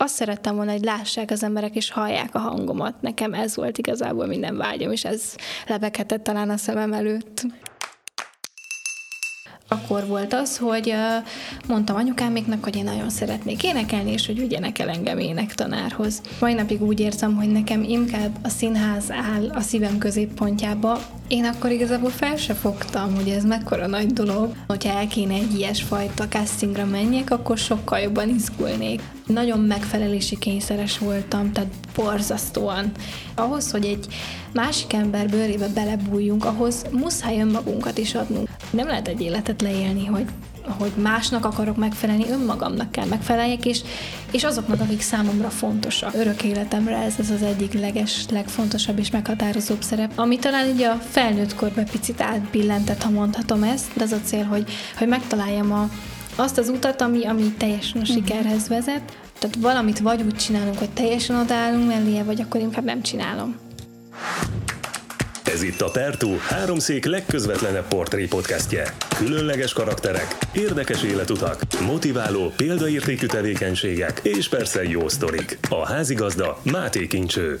azt szerettem volna, hogy lássák az emberek, és hallják a hangomat. Nekem ez volt igazából minden vágyom, és ez lebeghetett talán a szemem előtt. Akkor volt az, hogy mondtam anyukáméknak, hogy én nagyon szeretnék énekelni, és hogy vigyenek el engem énektanárhoz. Mai napig úgy érzem, hogy nekem inkább a színház áll a szívem középpontjába. Én akkor igazából fel se fogtam, hogy ez mekkora nagy dolog. Hogyha el kéne egy ilyesfajta castingra menjek, akkor sokkal jobban izgulnék. Nagyon megfelelési kényszeres voltam, tehát borzasztóan. Ahhoz, hogy egy másik ember bőrébe belebújjunk, ahhoz muszáj önmagunkat is adnunk. Nem lehet egy életet leélni, hogy hogy másnak akarok megfelelni, önmagamnak kell megfeleljek, és, és azoknak, akik számomra fontosak. Örök életemre ez, ez az egyik leges, legfontosabb és meghatározóbb szerep, ami talán így a felnőtt korban picit átbillentett, ha mondhatom ezt, de az a cél, hogy, hogy megtaláljam a, azt az utat, ami, ami teljesen a mhm. sikerhez vezet. Tehát valamit vagy úgy csinálunk, hogy teljesen odállunk mellé, vagy akkor inkább nem csinálom. Ez itt a Pertú, háromszék legközvetlenebb portré podcastje. Különleges karakterek, érdekes életutak, motiváló, példaértékű tevékenységek és persze jó sztorik. A házigazda Máté Kincső.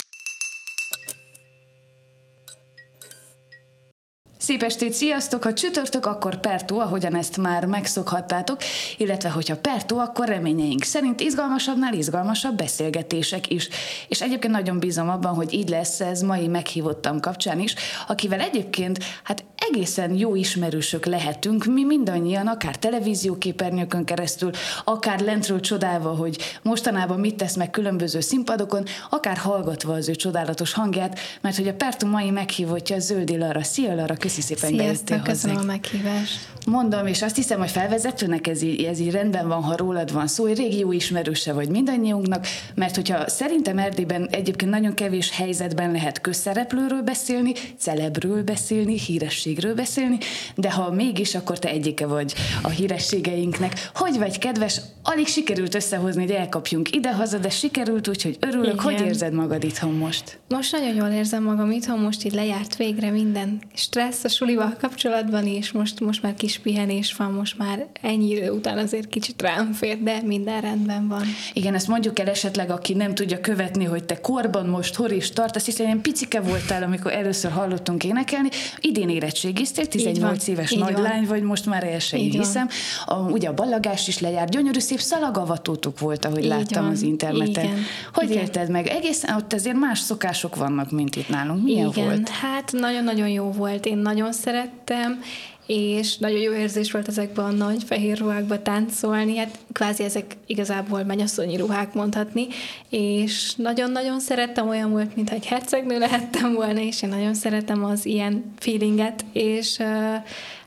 Szép estét, sziasztok! Ha csütörtök, akkor Pertó, ahogyan ezt már megszokhattátok, illetve hogyha Pertó, akkor reményeink szerint izgalmasabbnál izgalmasabb beszélgetések is. És egyébként nagyon bízom abban, hogy így lesz ez mai meghívottam kapcsán is, akivel egyébként hát egészen jó ismerősök lehetünk, mi mindannyian, akár televízióképernyőkön keresztül, akár lentről csodálva, hogy mostanában mit tesz meg különböző színpadokon, akár hallgatva az ő csodálatos hangját, mert hogy a Pertó mai meghívottja Zöldi Lara. Szia Lara, köszi szépen, Sziasztok, köszönöm a meghívást. Mondom, és azt hiszem, hogy felvezetőnek ez így, ez így rendben van, ha rólad van szó, hogy régi jó ismerőse vagy mindannyiunknak, mert hogyha szerintem Erdélyben egyébként nagyon kevés helyzetben lehet közszereplőről beszélni, celebről beszélni, hírességről beszélni, de ha mégis, akkor te egyike vagy a hírességeinknek. Hogy vagy kedves, alig sikerült összehozni, hogy elkapjunk ide-haza, de sikerült, úgyhogy örülök. Igen. Hogy érzed magad itthon most? Most nagyon jól érzem magam itthon, most itt lejárt végre minden stressz a sulival kapcsolatban, és most, most már kis pihenés van, most már ennyi idő után azért kicsit rám fér, de minden rendben van. Igen, ezt mondjuk el esetleg, aki nem tudja követni, hogy te korban most hol is tartasz, hiszen ilyen picike voltál, amikor először hallottunk énekelni. Idén érettségiztél, 18 éves nagylány vagy, most már el sem hiszem. A, ugye a ballagás is lejárt, gyönyörű szép szalagavatótuk volt, ahogy Így láttam van. az interneten. Igen. Hogy Igen. élted meg? Egészen ott azért más szokások vannak, mint itt nálunk. Milyen Igen, volt? hát nagyon-nagyon jó volt. Én nagyon szerettem és nagyon jó érzés volt ezekben a nagy fehér ruhákba táncolni, hát kvázi ezek igazából mennyasszonyi ruhák mondhatni, és nagyon-nagyon szerettem, olyan volt, mintha egy hercegnő lehettem volna, és én nagyon szeretem az ilyen feelinget, és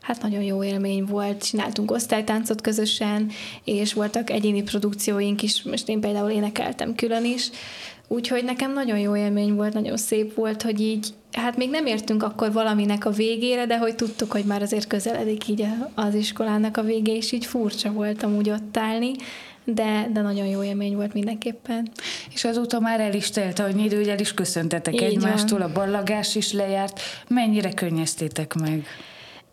hát nagyon jó élmény volt, csináltunk osztálytáncot közösen, és voltak egyéni produkcióink is, most én például énekeltem külön is, Úgyhogy nekem nagyon jó élmény volt, nagyon szép volt, hogy így, hát még nem értünk akkor valaminek a végére, de hogy tudtuk, hogy már azért közeledik így az iskolának a vége, és így furcsa voltam úgy ott állni, de, de nagyon jó élmény volt mindenképpen. És azóta már el is telt annyi idő, hogy el is köszöntetek Így egymástól, van. a ballagás is lejárt. Mennyire könnyeztétek meg?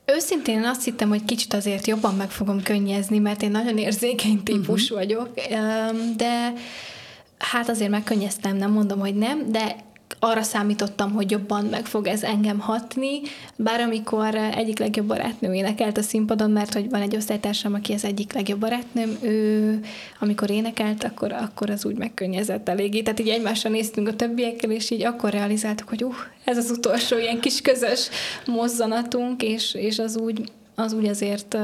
Őszintén azt hittem, hogy kicsit azért jobban meg fogom könnyezni, mert én nagyon érzékeny típus uh-huh. vagyok, de hát azért megkönnyeztem, nem mondom, hogy nem, de arra számítottam, hogy jobban meg fog ez engem hatni, bár amikor egyik legjobb barátnőm énekelt a színpadon, mert hogy van egy osztálytársam, aki az egyik legjobb barátnőm, ő amikor énekelt, akkor, akkor az úgy megkönnyezett eléggé. Tehát így egymásra néztünk a többiekkel, és így akkor realizáltuk, hogy uh, ez az utolsó ilyen kis közös mozzanatunk, és, és az úgy az úgy azért,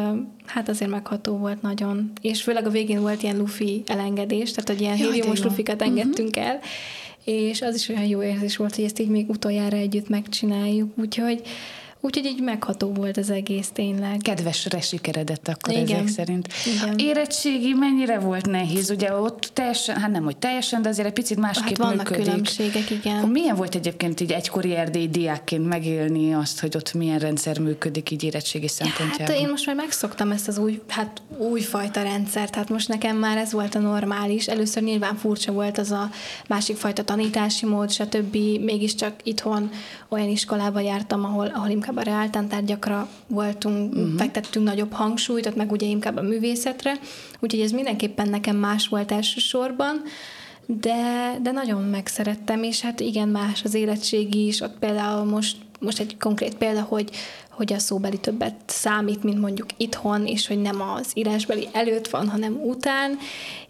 hát azért megható volt nagyon. És főleg a végén volt ilyen lufi elengedés, tehát hogy ilyen héliumos lufikat engedtünk uh-huh. el, és az is olyan jó érzés volt, hogy ezt így még utoljára együtt megcsináljuk, úgyhogy Úgyhogy így megható volt az egész tényleg. Kedvesre sikeredett akkor Igen. ezek szerint. Igen. Érettségi mennyire volt nehéz? Ugye ott teljesen, hát nem, hogy teljesen, de azért egy picit másképp hát vannak működik. különbségek, igen. Akkor milyen volt egyébként így egykori erdélyi diákként megélni azt, hogy ott milyen rendszer működik így érettségi szempontjából? Hát én most már megszoktam ezt az új, hát újfajta rendszert, hát most nekem már ez volt a normális. Először nyilván furcsa volt az a másik fajta tanítási mód, stb. Mégiscsak itthon olyan iskolába jártam, ahol, ahol inkább a reáltántárgyakra voltunk, uh-huh. fektettünk nagyobb hangsúlyt, ott meg ugye inkább a művészetre, úgyhogy ez mindenképpen nekem más volt elsősorban, de, de nagyon megszerettem, és hát igen, más az érettségi is, ott például most, most egy konkrét példa, hogy, hogy a szóbeli többet számít, mint mondjuk itthon, és hogy nem az írásbeli előtt van, hanem után,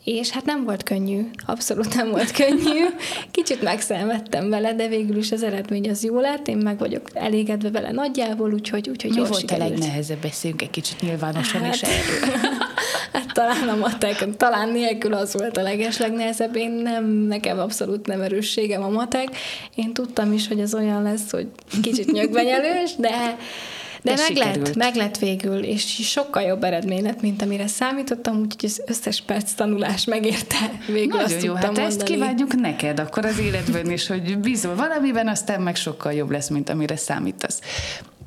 és hát nem volt könnyű, abszolút nem volt könnyű. Kicsit megszelmettem vele, de végül is az eredmény az jó lett, én meg vagyok elégedve vele nagyjából, úgyhogy, úgyhogy Mi jól volt sikerült. a legnehezebb? Beszéljünk egy kicsit nyilvánosan Hát- is erről. Hát talán a matek, talán nélkül az volt a leges legnehezebb. Én nem, nekem abszolút nem erősségem a matek. Én tudtam is, hogy ez olyan lesz, hogy kicsit nyögvenyelős, de de, De meg sikerült. lett, meg lett végül, és sokkal jobb eredmény lett, mint amire számítottam, úgyhogy az összes perc tanulás megérte. Végül azt Nagyon jó, tudtam hát ezt mondani. kívánjuk neked akkor az életben is, hogy bízol valamiben, aztán meg sokkal jobb lesz, mint amire számítasz.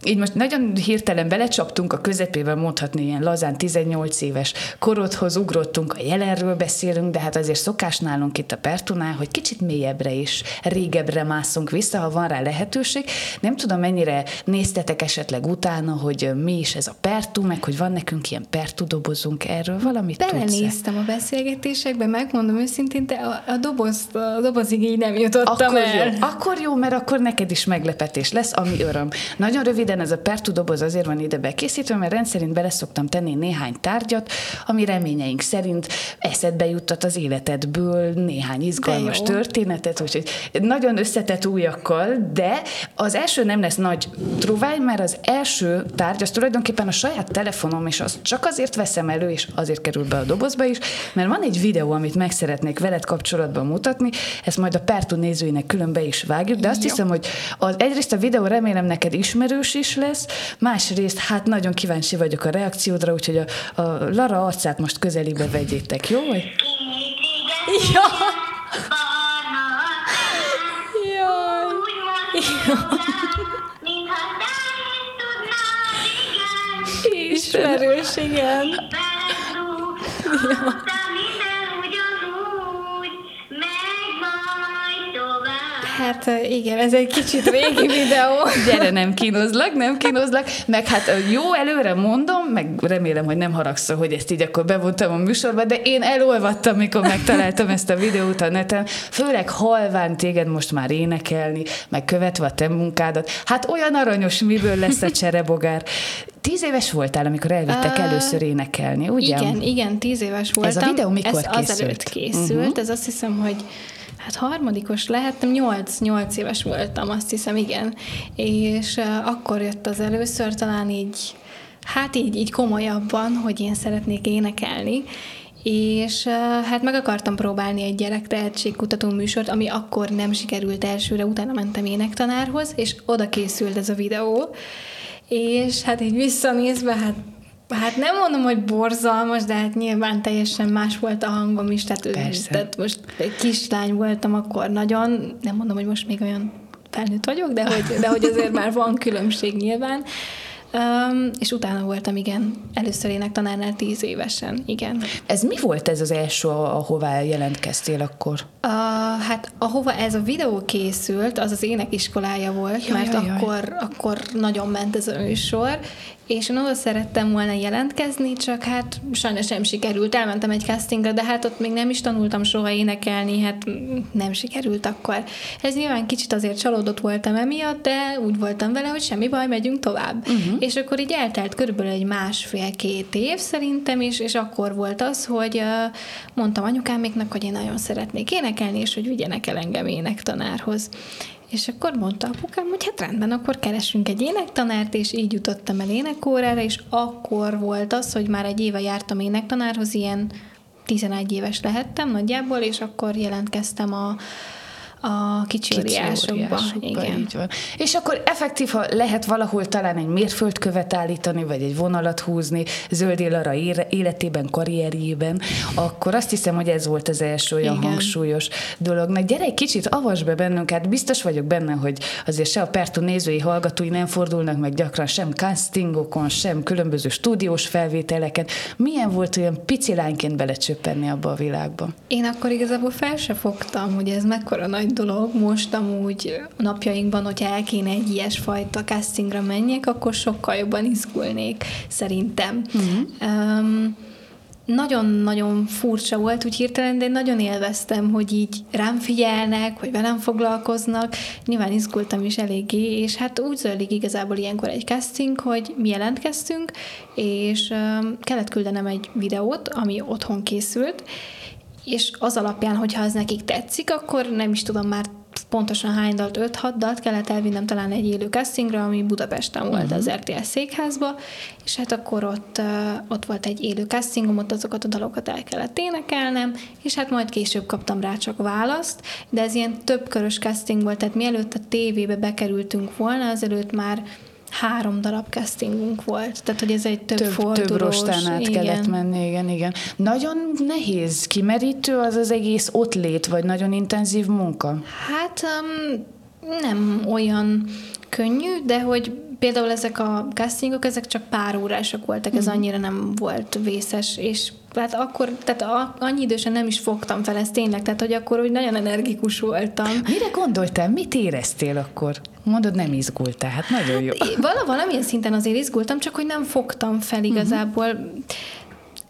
Így most nagyon hirtelen belecsaptunk a közepébe, mondhatni ilyen lazán 18 éves korodhoz ugrottunk, a jelenről beszélünk, de hát azért szokás nálunk itt a Pertunál, hogy kicsit mélyebbre is, régebbre mászunk vissza, ha van rá lehetőség. Nem tudom, mennyire néztetek esetleg utána, hogy mi is ez a Pertu, meg hogy van nekünk ilyen Pertu dobozunk erről, valamit tudsz Belenéztem a beszélgetésekbe, megmondom őszintén, de a, a, doboz, a dobozig így nem jutottam Akkor el. jó, akkor jó, mert akkor neked is meglepetés lesz, ami öröm. Nagyon röviden ez a Pertu doboz azért van ide bekészítve, mert rendszerint bele szoktam tenni néhány tárgyat, ami reményeink szerint eszedbe juttat az életedből néhány izgalmas történetet, úgyhogy nagyon összetett újakkal, de az első nem lesz nagy truváj, mert az első tárgy az tulajdonképpen a saját telefonom, és azt csak azért veszem elő, és azért kerül be a dobozba is, mert van egy videó, amit meg szeretnék veled kapcsolatban mutatni, ezt majd a Pertu nézőinek külön be is vágjuk, de azt Jó. hiszem, hogy az, egyrészt a videó remélem neked ismerős is lesz, másrészt hát nagyon kíváncsi vagyok a reakciódra, úgyhogy a, a Lara arcát most közelébe vegyétek, jó? Ja. Jaj. Ismerős, igen. Hát igen, ez egy kicsit régi videó. Gyere, nem kínozlak, nem kínozlak, meg hát jó előre mondom, meg remélem, hogy nem haragszol, hogy ezt így akkor bevontam a műsorba, de én elolvattam, mikor megtaláltam ezt a videót a neten, főleg halván téged most már énekelni, meg követve a te munkádat. Hát olyan aranyos, miből lesz a cserebogár. Tíz éves voltál, amikor elvittek Ö, először énekelni, ugye? Igen, igen, tíz éves voltam. Ez a videó mikor ez készült? azelőtt készült, uh-huh. ez azt hiszem, hogy hát harmadikos lehettem, nyolc, nyolc éves voltam, azt hiszem, igen. És akkor jött az először talán így, hát így, így komolyabban, hogy én szeretnék énekelni, és hát meg akartam próbálni egy gyerek tehetségkutató műsort, ami akkor nem sikerült elsőre, utána mentem énektanárhoz, és oda készült ez a videó, és hát így visszanézve, hát Hát nem mondom, hogy borzalmas, de hát nyilván teljesen más volt a hangom is, tehát, Persze. tehát most egy kislány voltam akkor nagyon, nem mondom, hogy most még olyan felnőtt vagyok, de hogy, de hogy azért már van különbség nyilván. Um, és utána voltam, igen, először énektanárnál tíz évesen, igen. Ez mi volt ez az első, ahová jelentkeztél akkor? Uh, hát ahova ez a videó készült, az az énekiskolája volt, Jaj, mert jaj, jaj. akkor, akkor nagyon ment ez a műsor, és én oda szerettem volna jelentkezni, csak hát sajnos nem sikerült. Elmentem egy castingra, de hát ott még nem is tanultam soha énekelni, hát nem sikerült akkor. Ez nyilván kicsit azért csalódott voltam emiatt, de úgy voltam vele, hogy semmi baj, megyünk tovább. Uh-huh. És akkor így eltelt körülbelül egy másfél-két év szerintem, és, és akkor volt az, hogy uh, mondtam anyukáméknak, hogy én nagyon szeretnék énekelni, és hogy vigyenek el engem énektanárhoz. És akkor mondta apukám, hogy hát rendben, akkor keresünk egy énektanárt, és így jutottam el énekórára, és akkor volt az, hogy már egy éve jártam énektanárhoz, ilyen 11 éves lehettem nagyjából, és akkor jelentkeztem a, a kicsi óriásokba. óriásokba, Igen. Így van. És akkor effektív, ha lehet valahol talán egy mérföldkövet állítani, vagy egy vonalat húzni Zöld Élara ére- életében, karrierjében, akkor azt hiszem, hogy ez volt az első olyan Igen. hangsúlyos dolog. Na gyere egy kicsit, avasd be bennünk, hát biztos vagyok benne, hogy azért se a Pertu nézői, hallgatói nem fordulnak meg gyakran sem castingokon, sem különböző stúdiós felvételeken. Milyen volt olyan pici lányként belecsöppenni abba a világba? Én akkor igazából fel se fogtam, hogy ez mekkora nagy dolog. Most amúgy napjainkban, hogyha el kéne egy ilyesfajta castingra menjek, akkor sokkal jobban izgulnék, szerintem. Uh-huh. Um, nagyon-nagyon furcsa volt, úgy hirtelen, de nagyon élveztem, hogy így rám figyelnek, hogy velem foglalkoznak. Nyilván izgultam is eléggé, és hát úgy zajlik igazából ilyenkor egy casting, hogy mi jelentkeztünk, és um, kellett küldenem egy videót, ami otthon készült, és az alapján, hogyha az nekik tetszik, akkor nem is tudom már pontosan hány dalt, 5-6 dalt kellett elvinnem talán egy élő castingra, ami Budapesten volt uh-huh. az RTS székházba, és hát akkor ott, ott volt egy élő castingom, ott azokat a dalokat el kellett énekelnem, és hát majd később kaptam rá csak választ, de ez ilyen több körös casting volt, tehát mielőtt a tévébe bekerültünk volna, azelőtt már három darab castingunk volt, tehát hogy ez egy több, több fordulós. Több rostán át igen. kellett menni, igen, igen. Nagyon nehéz, kimerítő az az egész ott lét, vagy nagyon intenzív munka? Hát um, nem olyan könnyű, de hogy például ezek a castingok, ezek csak pár órások voltak, ez mm. annyira nem volt vészes, és hát akkor, tehát a, annyi idősen nem is fogtam fel ezt tényleg, tehát hogy akkor úgy nagyon energikus voltam. Mire gondoltál? Mit éreztél akkor? Mondod, nem izgultál, hát nagyon jó. Hát, vala, valamilyen szinten azért izgultam, csak hogy nem fogtam fel igazából. Uh-huh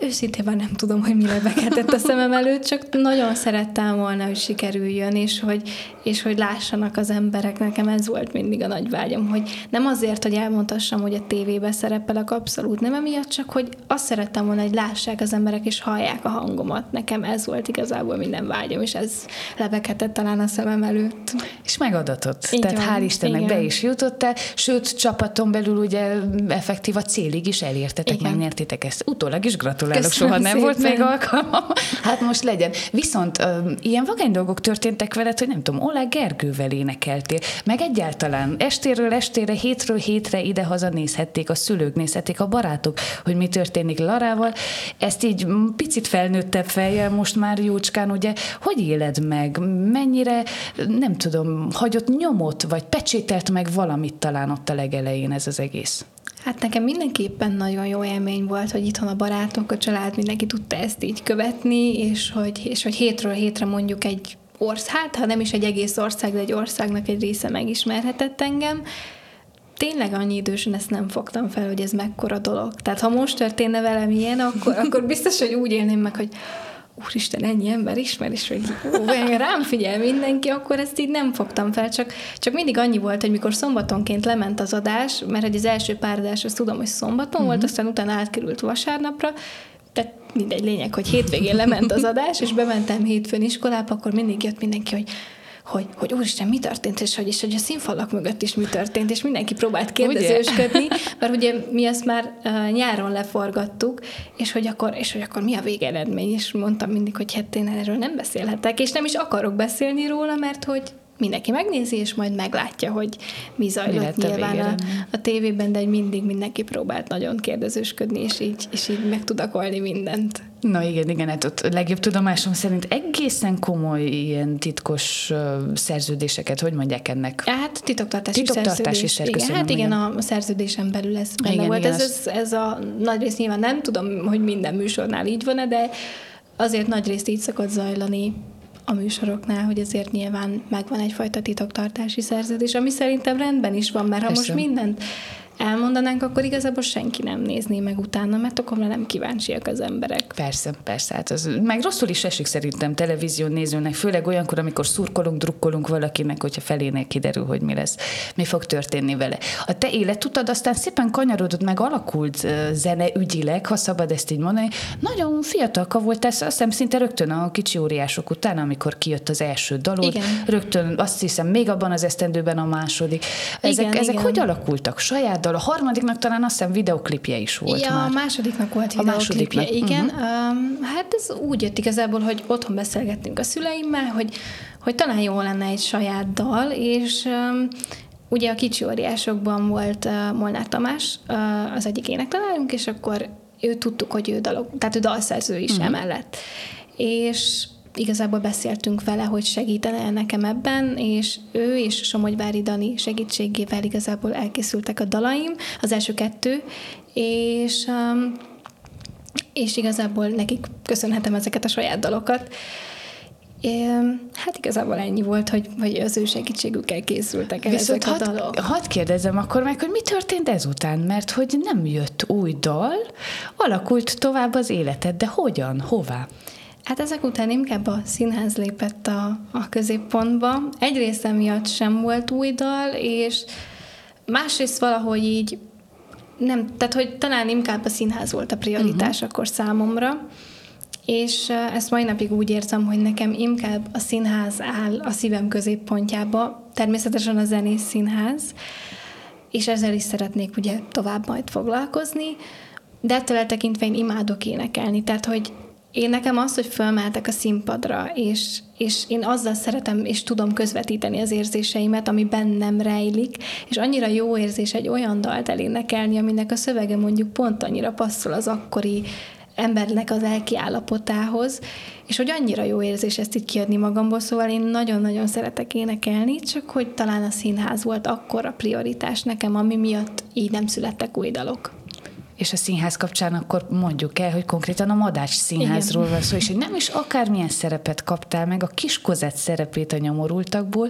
Őszintén nem tudom, hogy mi lebeghetett a szemem előtt, csak nagyon szerettem volna, hogy sikerüljön, és hogy, és hogy lássanak az emberek. Nekem ez volt mindig a nagy vágyam, hogy nem azért, hogy elmondhassam, hogy a tévébe szerepelek, abszolút nem emiatt, csak hogy azt szerettem volna, hogy lássák az emberek, és hallják a hangomat. Nekem ez volt igazából minden vágyam, és ez lebeghetett talán a szemem előtt. És megadatott. Így Tehát van, hál' Istennek igen. be is jutottál, sőt, csapaton belül ugye effektív a célig is elértetek, igen. megnyertétek ezt. Utólag is gratulálok gratulálok, soha nem szépen. volt még alkalmam. Hát most legyen. Viszont uh, ilyen vagány dolgok történtek veled, hogy nem tudom, Oleg Gergővel énekeltél, meg egyáltalán estéről estére, hétről hétre ide-haza nézhették a szülők, nézhették a barátok, hogy mi történik Larával. Ezt így picit felnőttebb fejjel most már jócskán, ugye, hogy éled meg? Mennyire, nem tudom, hagyott nyomot, vagy pecsételt meg valamit talán ott a legelején ez az egész? Hát nekem mindenképpen nagyon jó élmény volt, hogy itthon a barátok, a család, mindenki tudta ezt így követni, és hogy, és hogy hétről hétre mondjuk egy ország, hát ha nem is egy egész ország, de egy országnak egy része megismerhetett engem. Tényleg annyi idősen ezt nem fogtam fel, hogy ez mekkora dolog. Tehát ha most történne velem ilyen, akkor, akkor biztos, hogy úgy élném meg, hogy úristen, ennyi ember ismer, és hogy ó, rám figyel mindenki, akkor ezt így nem fogtam fel, csak, csak mindig annyi volt, hogy mikor szombatonként lement az adás, mert hogy az első pár adás, azt tudom, hogy szombaton uh-huh. volt, aztán utána átkerült vasárnapra, tehát mindegy lényeg, hogy hétvégén lement az adás, és bementem hétfőn iskolába, akkor mindig jött mindenki, hogy hogy, hogy úristen, mi történt, és hogy, és hogy a színfalak mögött is mi történt, és mindenki próbált kérdezősködni, mert ugye mi ezt már uh, nyáron leforgattuk, és hogy, akkor, és hogy akkor mi a végeredmény, és mondtam mindig, hogy hát én erről nem beszélhetek, és nem is akarok beszélni róla, mert hogy mindenki megnézi, és majd meglátja, hogy mi zajlott mi nyilván a, a tévében, de mindig mindenki próbált nagyon kérdezősködni, és így, és így meg tudakolni mindent. Na igen, igen, hát ott legjobb tudomásom szerint egészen komoly ilyen titkos uh, szerződéseket, hogy mondják ennek? Hát titoktartási, titoktartási szerződés. Igen, hát igen, a szerződésen belül ez benne igen, volt. Igen, ez, ez, ez a nagy rész nyilván nem tudom, hogy minden műsornál így van de azért nagy részt így szokott zajlani a műsoroknál, hogy azért nyilván megvan egyfajta titoktartási szerződés, ami szerintem rendben is van, mert ha Persze. most mindent elmondanánk, akkor igazából senki nem nézné meg utána, mert akkor már nem kíváncsiak az emberek. Persze, persze. Hát az, meg rosszul is esik szerintem televízió nézőnek, főleg olyankor, amikor szurkolunk, drukkolunk valakinek, hogyha felénél kiderül, hogy mi lesz, mi fog történni vele. A te életutad aztán szépen kanyarodott, meg alakult zene ügyileg, ha szabad ezt így mondani. Nagyon fiatalka volt ez, azt hiszem szinte rögtön a kicsi óriások után, amikor kijött az első dalod. Igen. Rögtön azt hiszem még abban az esztendőben a második. Ezek, igen, ezek igen. hogy alakultak? Saját. A harmadiknak talán azt hiszem videoklipje is volt ja, már. a másodiknak volt videoklipje, igen. Uh-huh. Um, hát ez úgy jött igazából, hogy otthon beszélgettünk a szüleimmel, hogy, hogy talán jó lenne egy saját dal, és um, ugye a kicsi óriásokban volt uh, Molnár Tamás, uh, az egyik énektanárunk, és akkor ő tudtuk, hogy ő dalok, tehát ő dalszerző is uh-huh. emellett. És igazából beszéltünk vele, hogy segítene nekem ebben, és ő és Somogyvári Dani segítségével igazából elkészültek a dalaim, az első kettő, és, um, és igazából nekik köszönhetem ezeket a saját dalokat. É, hát igazából ennyi volt, hogy, hogy az ő segítségükkel készültek el Viszont ezek a hadd, dalok. hadd kérdezzem akkor meg, hogy mi történt ezután, mert hogy nem jött új dal, alakult tovább az életed, de hogyan, hová? Hát ezek után inkább a színház lépett a, a középpontba. Egyrészt emiatt sem volt új dal, és másrészt valahogy így nem, tehát hogy talán inkább a színház volt a prioritás uh-huh. akkor számomra, és ezt mai napig úgy érzem, hogy nekem inkább a színház áll a szívem középpontjába, természetesen a zenész színház, és ezzel is szeretnék ugye tovább majd foglalkozni, de ettől eltekintve én imádok énekelni, tehát hogy én nekem az, hogy fölmeltek a színpadra, és, és én azzal szeretem, és tudom közvetíteni az érzéseimet, ami bennem rejlik, és annyira jó érzés egy olyan dalt elénekelni, aminek a szövege mondjuk pont annyira passzol az akkori embernek az lelki állapotához, és hogy annyira jó érzés ezt így kiadni magamból, szóval én nagyon-nagyon szeretek énekelni, csak hogy talán a színház volt akkor a prioritás nekem, ami miatt így nem születtek új dalok és a színház kapcsán akkor mondjuk el, hogy konkrétan a Madács színházról van szó, és hogy nem is akármilyen szerepet kaptál meg, a kiskozett szerepét a nyomorultakból.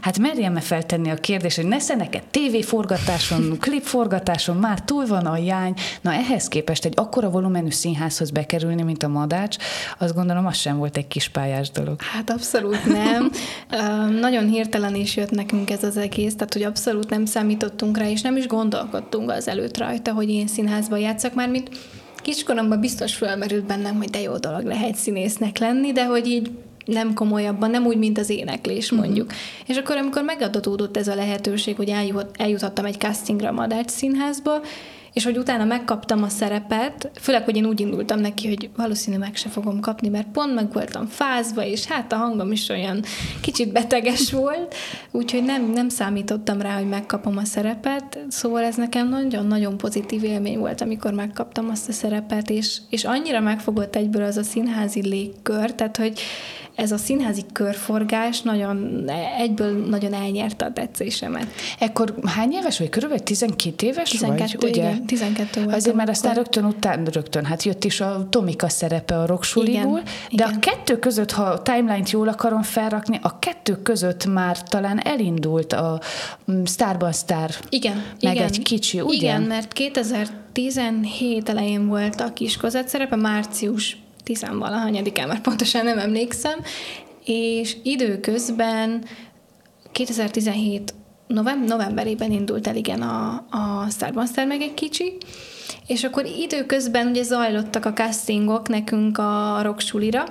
Hát merjem-e feltenni a kérdést, hogy nesze neked tévéforgatáson, klipforgatáson már túl van a jány, na ehhez képest egy akkora volumenű színházhoz bekerülni, mint a Madács, azt gondolom, az sem volt egy kis pályás dolog. Hát abszolút nem. uh, nagyon hirtelen is jött nekünk ez az egész, tehát hogy abszolút nem számítottunk rá, és nem is gondolkodtunk az előtt rajta, hogy én színház színházban játszak, már mint kiskoromban biztos felmerült bennem, hogy de jó dolog lehet színésznek lenni, de hogy így nem komolyabban, nem úgy, mint az éneklés mondjuk. Mm-hmm. És akkor, amikor megadatódott ez a lehetőség, hogy eljutottam egy castingra a Madács színházba, és hogy utána megkaptam a szerepet, főleg, hogy én úgy indultam neki, hogy valószínű meg se fogom kapni, mert pont meg voltam fázva, és hát a hangom is olyan kicsit beteges volt, úgyhogy nem, nem számítottam rá, hogy megkapom a szerepet, szóval ez nekem nagyon-nagyon pozitív élmény volt, amikor megkaptam azt a szerepet, és, és annyira megfogott egyből az a színházi légkör, tehát hogy ez a színházi körforgás nagyon, egyből nagyon elnyerte a tetszésemet. Ekkor hány éves vagy? Körülbelül 12 éves 12, vagy? Igen, 12 voltam. Azért mert aztán rögtön után, rögtön, hát jött is a Tomika szerepe a Roksuliból, de igen. a kettő között, ha a timeline-t jól akarom felrakni, a kettő között már talán elindult a mm, Starban Star. Igen. Meg igen, egy kicsi, ugye? Igen, mert 2017 elején volt a kiskozat szerepe, március tizenvalahanyadikán, mert pontosan nem emlékszem, és időközben 2017 november, novemberében indult el igen a, a Starbuster meg egy kicsi, és akkor időközben ugye zajlottak a castingok nekünk a rocksulira,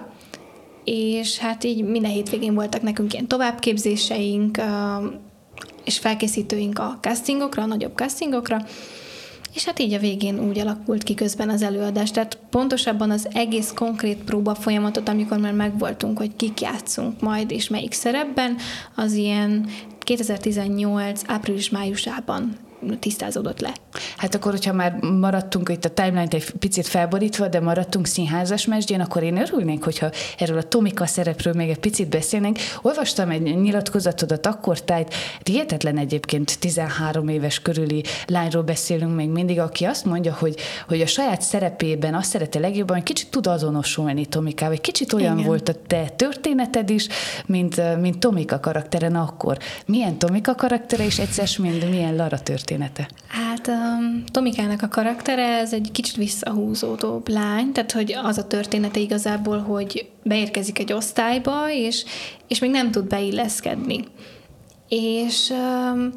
és hát így minden hétvégén voltak nekünk ilyen továbbképzéseink, és felkészítőink a castingokra, a nagyobb castingokra, és hát így a végén úgy alakult ki közben az előadás. Tehát pontosabban az egész konkrét próba folyamatot, amikor már megvoltunk, hogy kik játszunk majd, és melyik szerepben, az ilyen 2018 április-májusában tisztázódott le. Hát akkor, hogyha már maradtunk itt a timeline-t egy picit felborítva, de maradtunk színházas mesdjén, akkor én örülnék, hogyha erről a Tomika szerepről még egy picit beszélnénk. Olvastam egy nyilatkozatodat akkor, tájt, hihetetlen egyébként 13 éves körüli lányról beszélünk még mindig, aki azt mondja, hogy, hogy a saját szerepében azt szerette legjobban, hogy kicsit tud azonosulni Tomikával, egy kicsit olyan Igen. volt a te történeted is, mint, mint Tomika karakteren akkor. Milyen Tomika karaktere, és egyszer mind milyen Lara története? Hát um, Tomikának a karaktere, ez egy kicsit visszahúzódóbb lány, tehát hogy az a története igazából, hogy beérkezik egy osztályba, és, és még nem tud beilleszkedni. És um,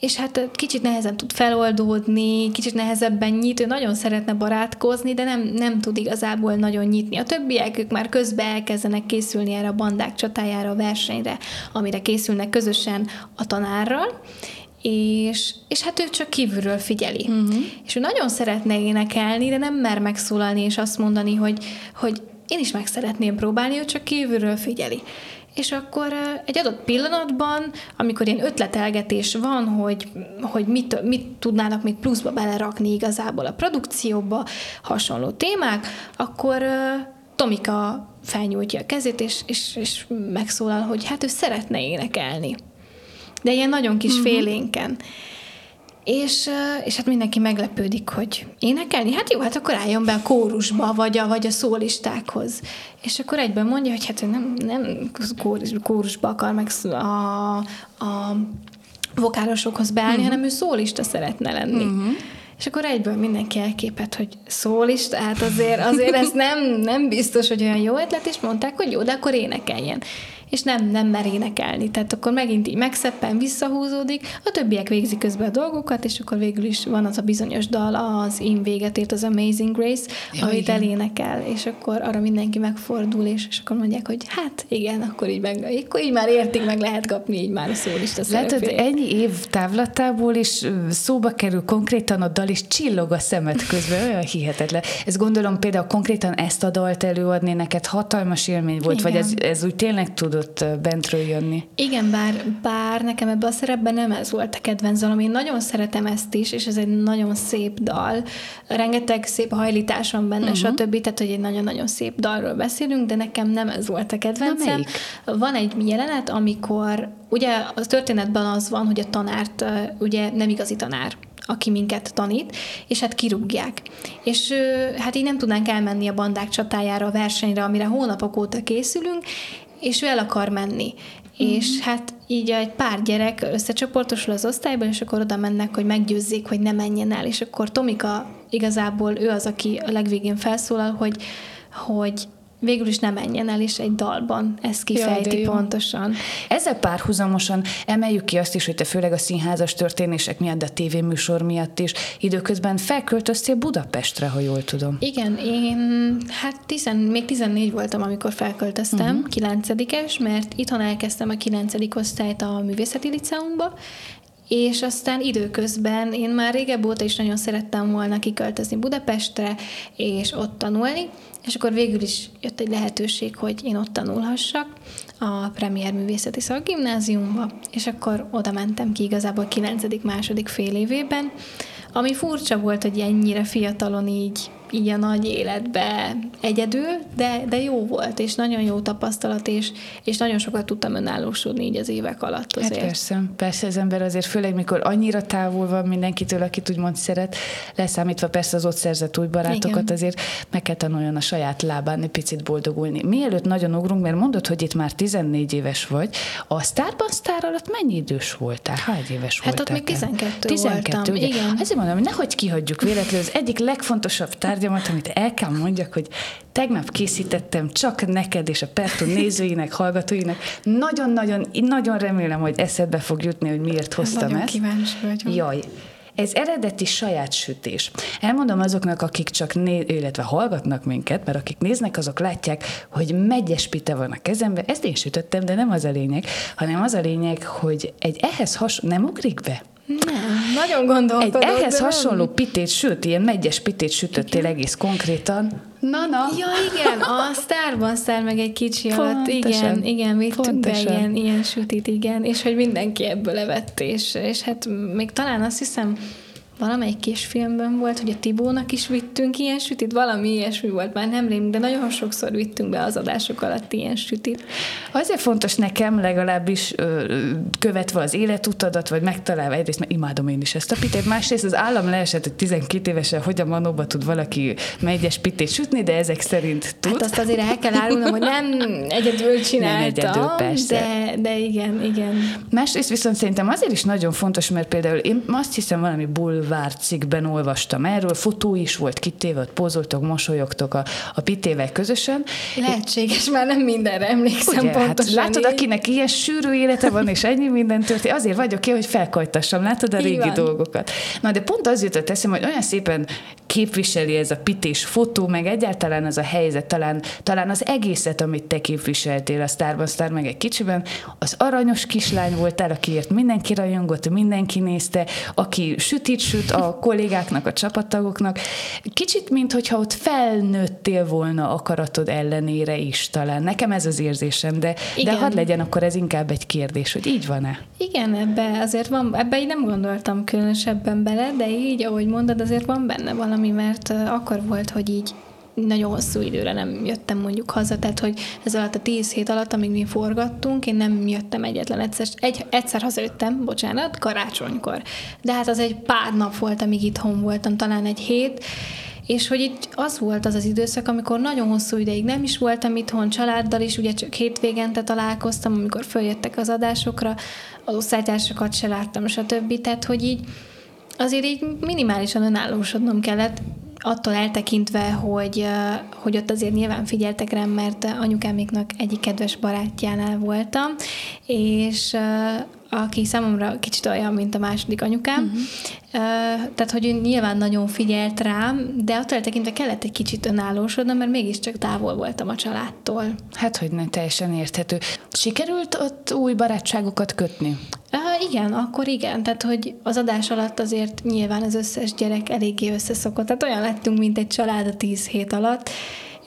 és hát kicsit nehezen tud feloldódni, kicsit nehezebben nyit, ő nagyon szeretne barátkozni, de nem, nem tud igazából nagyon nyitni. A többiek, ők már közben elkezdenek készülni erre a bandák csatájára, a versenyre, amire készülnek közösen a tanárral, és, és hát ő csak kívülről figyeli. Uh-huh. És ő nagyon szeretne énekelni, de nem mer megszólalni és azt mondani, hogy, hogy én is meg szeretném próbálni, ő csak kívülről figyeli. És akkor egy adott pillanatban, amikor ilyen ötletelgetés van, hogy, hogy mit, mit tudnának még pluszba belerakni igazából a produkcióba, hasonló témák, akkor Tomika felnyújtja a kezét, és, és, és megszólal, hogy hát ő szeretne énekelni de ilyen nagyon kis uh-huh. félénken. és, és hát mindenki meglepődik, hogy énekelni? Hát jó, hát akkor álljon be a kórusba, vagy a, vagy a szólistákhoz. És akkor egyben mondja, hogy hát nem, nem kórus, kórusba akar meg a, a vokálosokhoz beállni, uh-huh. hanem ő szólista szeretne lenni. Uh-huh. És akkor egyből mindenki elképet, hogy szólista, hát azért, azért ez nem, nem biztos, hogy olyan jó ötlet, és mondták, hogy jó, de akkor énekeljen és nem, nem mer énekelni. Tehát akkor megint így megszeppen, visszahúzódik, a többiek végzik közben a dolgokat, és akkor végül is van az a bizonyos dal, az én véget ért, az Amazing Grace, ja, amit igen. elénekel, és akkor arra mindenki megfordul, és, és akkor mondják, hogy hát igen, akkor így, meg, akkor így már értik, meg lehet kapni így már a szólista Látod, ennyi év távlatából is szóba kerül konkrétan a dal, és csillog a szemed közben, olyan hihetetlen. Ez gondolom például konkrétan ezt a dalt előadni neked hatalmas élmény volt, igen. vagy ez, ez úgy tényleg tudod tudott bentről jönni. Igen, bár, bár nekem ebben a szerepben nem ez volt a kedvenc dalom. Én nagyon szeretem ezt is, és ez egy nagyon szép dal. Rengeteg szép hajlítás van benne, uh-huh. stb. Tehát, hogy egy nagyon-nagyon szép dalról beszélünk, de nekem nem ez volt a kedvencem. Van egy jelenet, amikor ugye a történetben az van, hogy a tanárt ugye nem igazi tanár aki minket tanít, és hát kirúgják. És hát így nem tudnánk elmenni a bandák csatájára, a versenyre, amire hónapok óta készülünk, és ő el akar menni. Mm-hmm. És hát így egy pár gyerek összecsoportosul az osztályban, és akkor oda mennek, hogy meggyőzzék, hogy ne menjen el. És akkor Tomika igazából ő az, aki a legvégén felszólal, hogy, hogy végül is nem menjen el, és egy dalban ezt kifejti ja, pontosan. Ezzel párhuzamosan emeljük ki azt is, hogy te főleg a színházas történések miatt, de a tévéműsor miatt is időközben felköltöztél Budapestre, ha jól tudom. Igen, én hát tizen, még 14 voltam, amikor felköltöztem, uh-huh. Mhm. 9-es, mert itthon elkezdtem a 9. osztályt a művészeti liceumba, és aztán időközben én már régebb óta is nagyon szerettem volna kiköltözni Budapestre, és ott tanulni, és akkor végül is jött egy lehetőség, hogy én ott tanulhassak a Premier Művészeti Szakgimnáziumba, és akkor oda mentem ki igazából 9. második fél évében, ami furcsa volt, hogy ennyire fiatalon így így a nagy életbe egyedül, de, de jó volt, és nagyon jó tapasztalat, és, és nagyon sokat tudtam önállósodni így az évek alatt azért. Hát persze, persze az ember azért, főleg mikor annyira távol van mindenkitől, akit úgymond szeret, leszámítva persze az ott szerzett új barátokat, Igen. azért meg kell tanuljon a saját lábán egy picit boldogulni. Mielőtt nagyon ugrunk, mert mondod, hogy itt már 14 éves vagy, a Sztárban Sztár alatt mennyi idős voltál? Hány éves hát voltál? Hát ott még 12, 12 voltam. Ugye? Igen. Azért mondom, hogy nehogy kihagyjuk véletlenül az egyik legfontosabb tár tárgyamat, amit el kell mondjak, hogy tegnap készítettem csak neked és a Pertu nézőinek, hallgatóinak. Nagyon-nagyon, nagyon remélem, hogy eszedbe fog jutni, hogy miért hoztam nagyon ezt. kíváncsi vagyok. Jaj, ez eredeti saját sütés. Elmondom azoknak, akik csak né, illetve hallgatnak minket, mert akik néznek, azok látják, hogy megyes pite van a kezemben. Ezt én sütöttem, de nem az a lényeg, hanem az a lényeg, hogy egy ehhez hasonló... Nem ugrik be? Nem, nagyon gondolkodok. Egy ehhez hasonló pitét, sőt, ilyen megyes pitét sütöttél igen. egész konkrétan. Na, na. Ja, igen, a Starban Star meg egy kicsi alatt, igen, igen, vittünk be ilyen, ilyen sütit, igen, és hogy mindenki ebből levett, és, és hát még talán azt hiszem, valamelyik kisfilmben volt, hogy a Tibónak is vittünk ilyen sütit, valami ilyesmi volt, már nem rém, de nagyon sokszor vittünk be az adások alatt ilyen sütit. Azért fontos nekem legalábbis követve az életutadat, vagy megtalálva egyrészt, mert imádom én is ezt a pitét, másrészt az állam leesett, hogy 12 évesen hogy a manóba tud valaki megyes pitét sütni, de ezek szerint tud. Hát azt azért el kell árulnom, hogy nem egyedül csináltam, nem egyedül, persze. De, de igen, igen. Másrészt viszont szerintem azért is nagyon fontos, mert például én azt hiszem valami bull cikkben olvastam erről, fotó is volt kitéve, ott pózoltok, mosolyogtok a, a pitével közösen. Lehetséges, már nem mindenre emlékszem Ugye, hát pontosan. Hát, látod, így. akinek ilyen sűrű élete van, és ennyi minden történt, azért vagyok ki, hogy felkajtassam, látod a régi dolgokat. Na, de pont az jutott eszem, hogy olyan szépen képviseli ez a pités fotó, meg egyáltalán az a helyzet, talán, talán az egészet, amit te képviseltél a Starban Star, meg egy kicsiben, az aranyos kislány voltál, akiért mindenki rajongott, mindenki nézte, aki sütit süt a kollégáknak, a csapattagoknak. Kicsit, mintha ott felnőttél volna akaratod ellenére is talán. Nekem ez az érzésem, de, Igen. de hadd legyen akkor ez inkább egy kérdés, hogy így van-e? Igen, ebbe azért van, ebbe így nem gondoltam különösebben bele, de így, ahogy mondod, azért van benne valami, mert akkor volt, hogy így nagyon hosszú időre nem jöttem mondjuk haza, tehát hogy ez alatt a tíz hét alatt, amíg mi forgattunk, én nem jöttem egyetlen egyszer, egy, egyszer hazajöttem, bocsánat, karácsonykor. De hát az egy pár nap volt, amíg itthon voltam, talán egy hét, és hogy itt az volt az az időszak, amikor nagyon hosszú ideig nem is voltam itthon, családdal is, ugye csak hétvégente találkoztam, amikor följöttek az adásokra, az osztálytársakat se láttam, stb. Tehát, hogy így azért így minimálisan önállósodnom kellett, attól eltekintve, hogy, hogy ott azért nyilván figyeltek rám, mert anyukáméknak egyik kedves barátjánál voltam, és aki számomra kicsit olyan, mint a második anyukám. Uh-huh. Tehát, hogy ő nyilván nagyon figyelt rám, de attól eltekintve kellett egy kicsit önállósodnom, mert mégiscsak távol voltam a családtól. Hát, hogy ne teljesen érthető. Sikerült ott új barátságokat kötni? Uh, igen, akkor igen. Tehát, hogy az adás alatt azért nyilván az összes gyerek eléggé összeszokott. Tehát olyan lettünk, mint egy család a tíz hét alatt,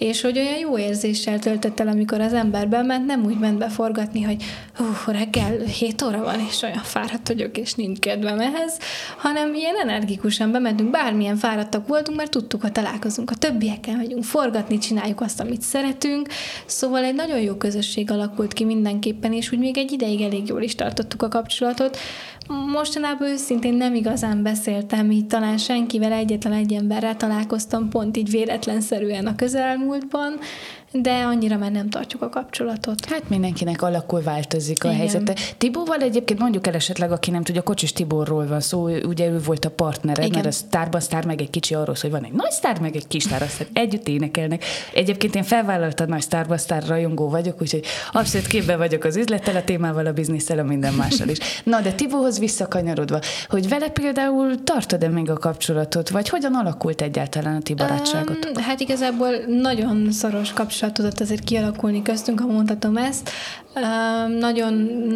és hogy olyan jó érzéssel töltött el, amikor az ember bement, nem úgy ment beforgatni, hogy hú, reggel 7 óra van, és olyan fáradt vagyok, és nincs kedvem ehhez, hanem ilyen energikusan bementünk, bármilyen fáradtak voltunk, mert tudtuk, hogy találkozunk. A többiekkel, megyünk forgatni, csináljuk azt, amit szeretünk, szóval egy nagyon jó közösség alakult ki mindenképpen, és úgy még egy ideig elég jól is tartottuk a kapcsolatot, mostanában őszintén nem igazán beszéltem így talán senkivel, egyetlen egy emberrel találkoztam pont így véletlenszerűen a közelmúltban, de annyira már nem tartjuk a kapcsolatot. Hát mindenkinek alakul, változik a Igen. helyzete. Tibóval egyébként mondjuk el esetleg, aki nem tudja, Kocsis Tiborról van szó, ugye ő volt a partnere, Igen. mert a sztárban sztár meg egy kicsi arról hogy van egy nagy sztár, meg egy kis sztár, aztán együtt énekelnek. Egyébként én felvállaltam nagy sztárban sztár rajongó vagyok, úgyhogy abszolút képben vagyok az üzlettel, a témával, a biznisztel, a minden mással is. Na, de Tibóhoz visszakanyarodva, hogy vele például tartod-e még a kapcsolatot, vagy hogyan alakult egyáltalán a ti barátságot? Um, hát igazából nagyon szoros kapcsolat kapcsolat tudott azért kialakulni köztünk, ha mondhatom ezt.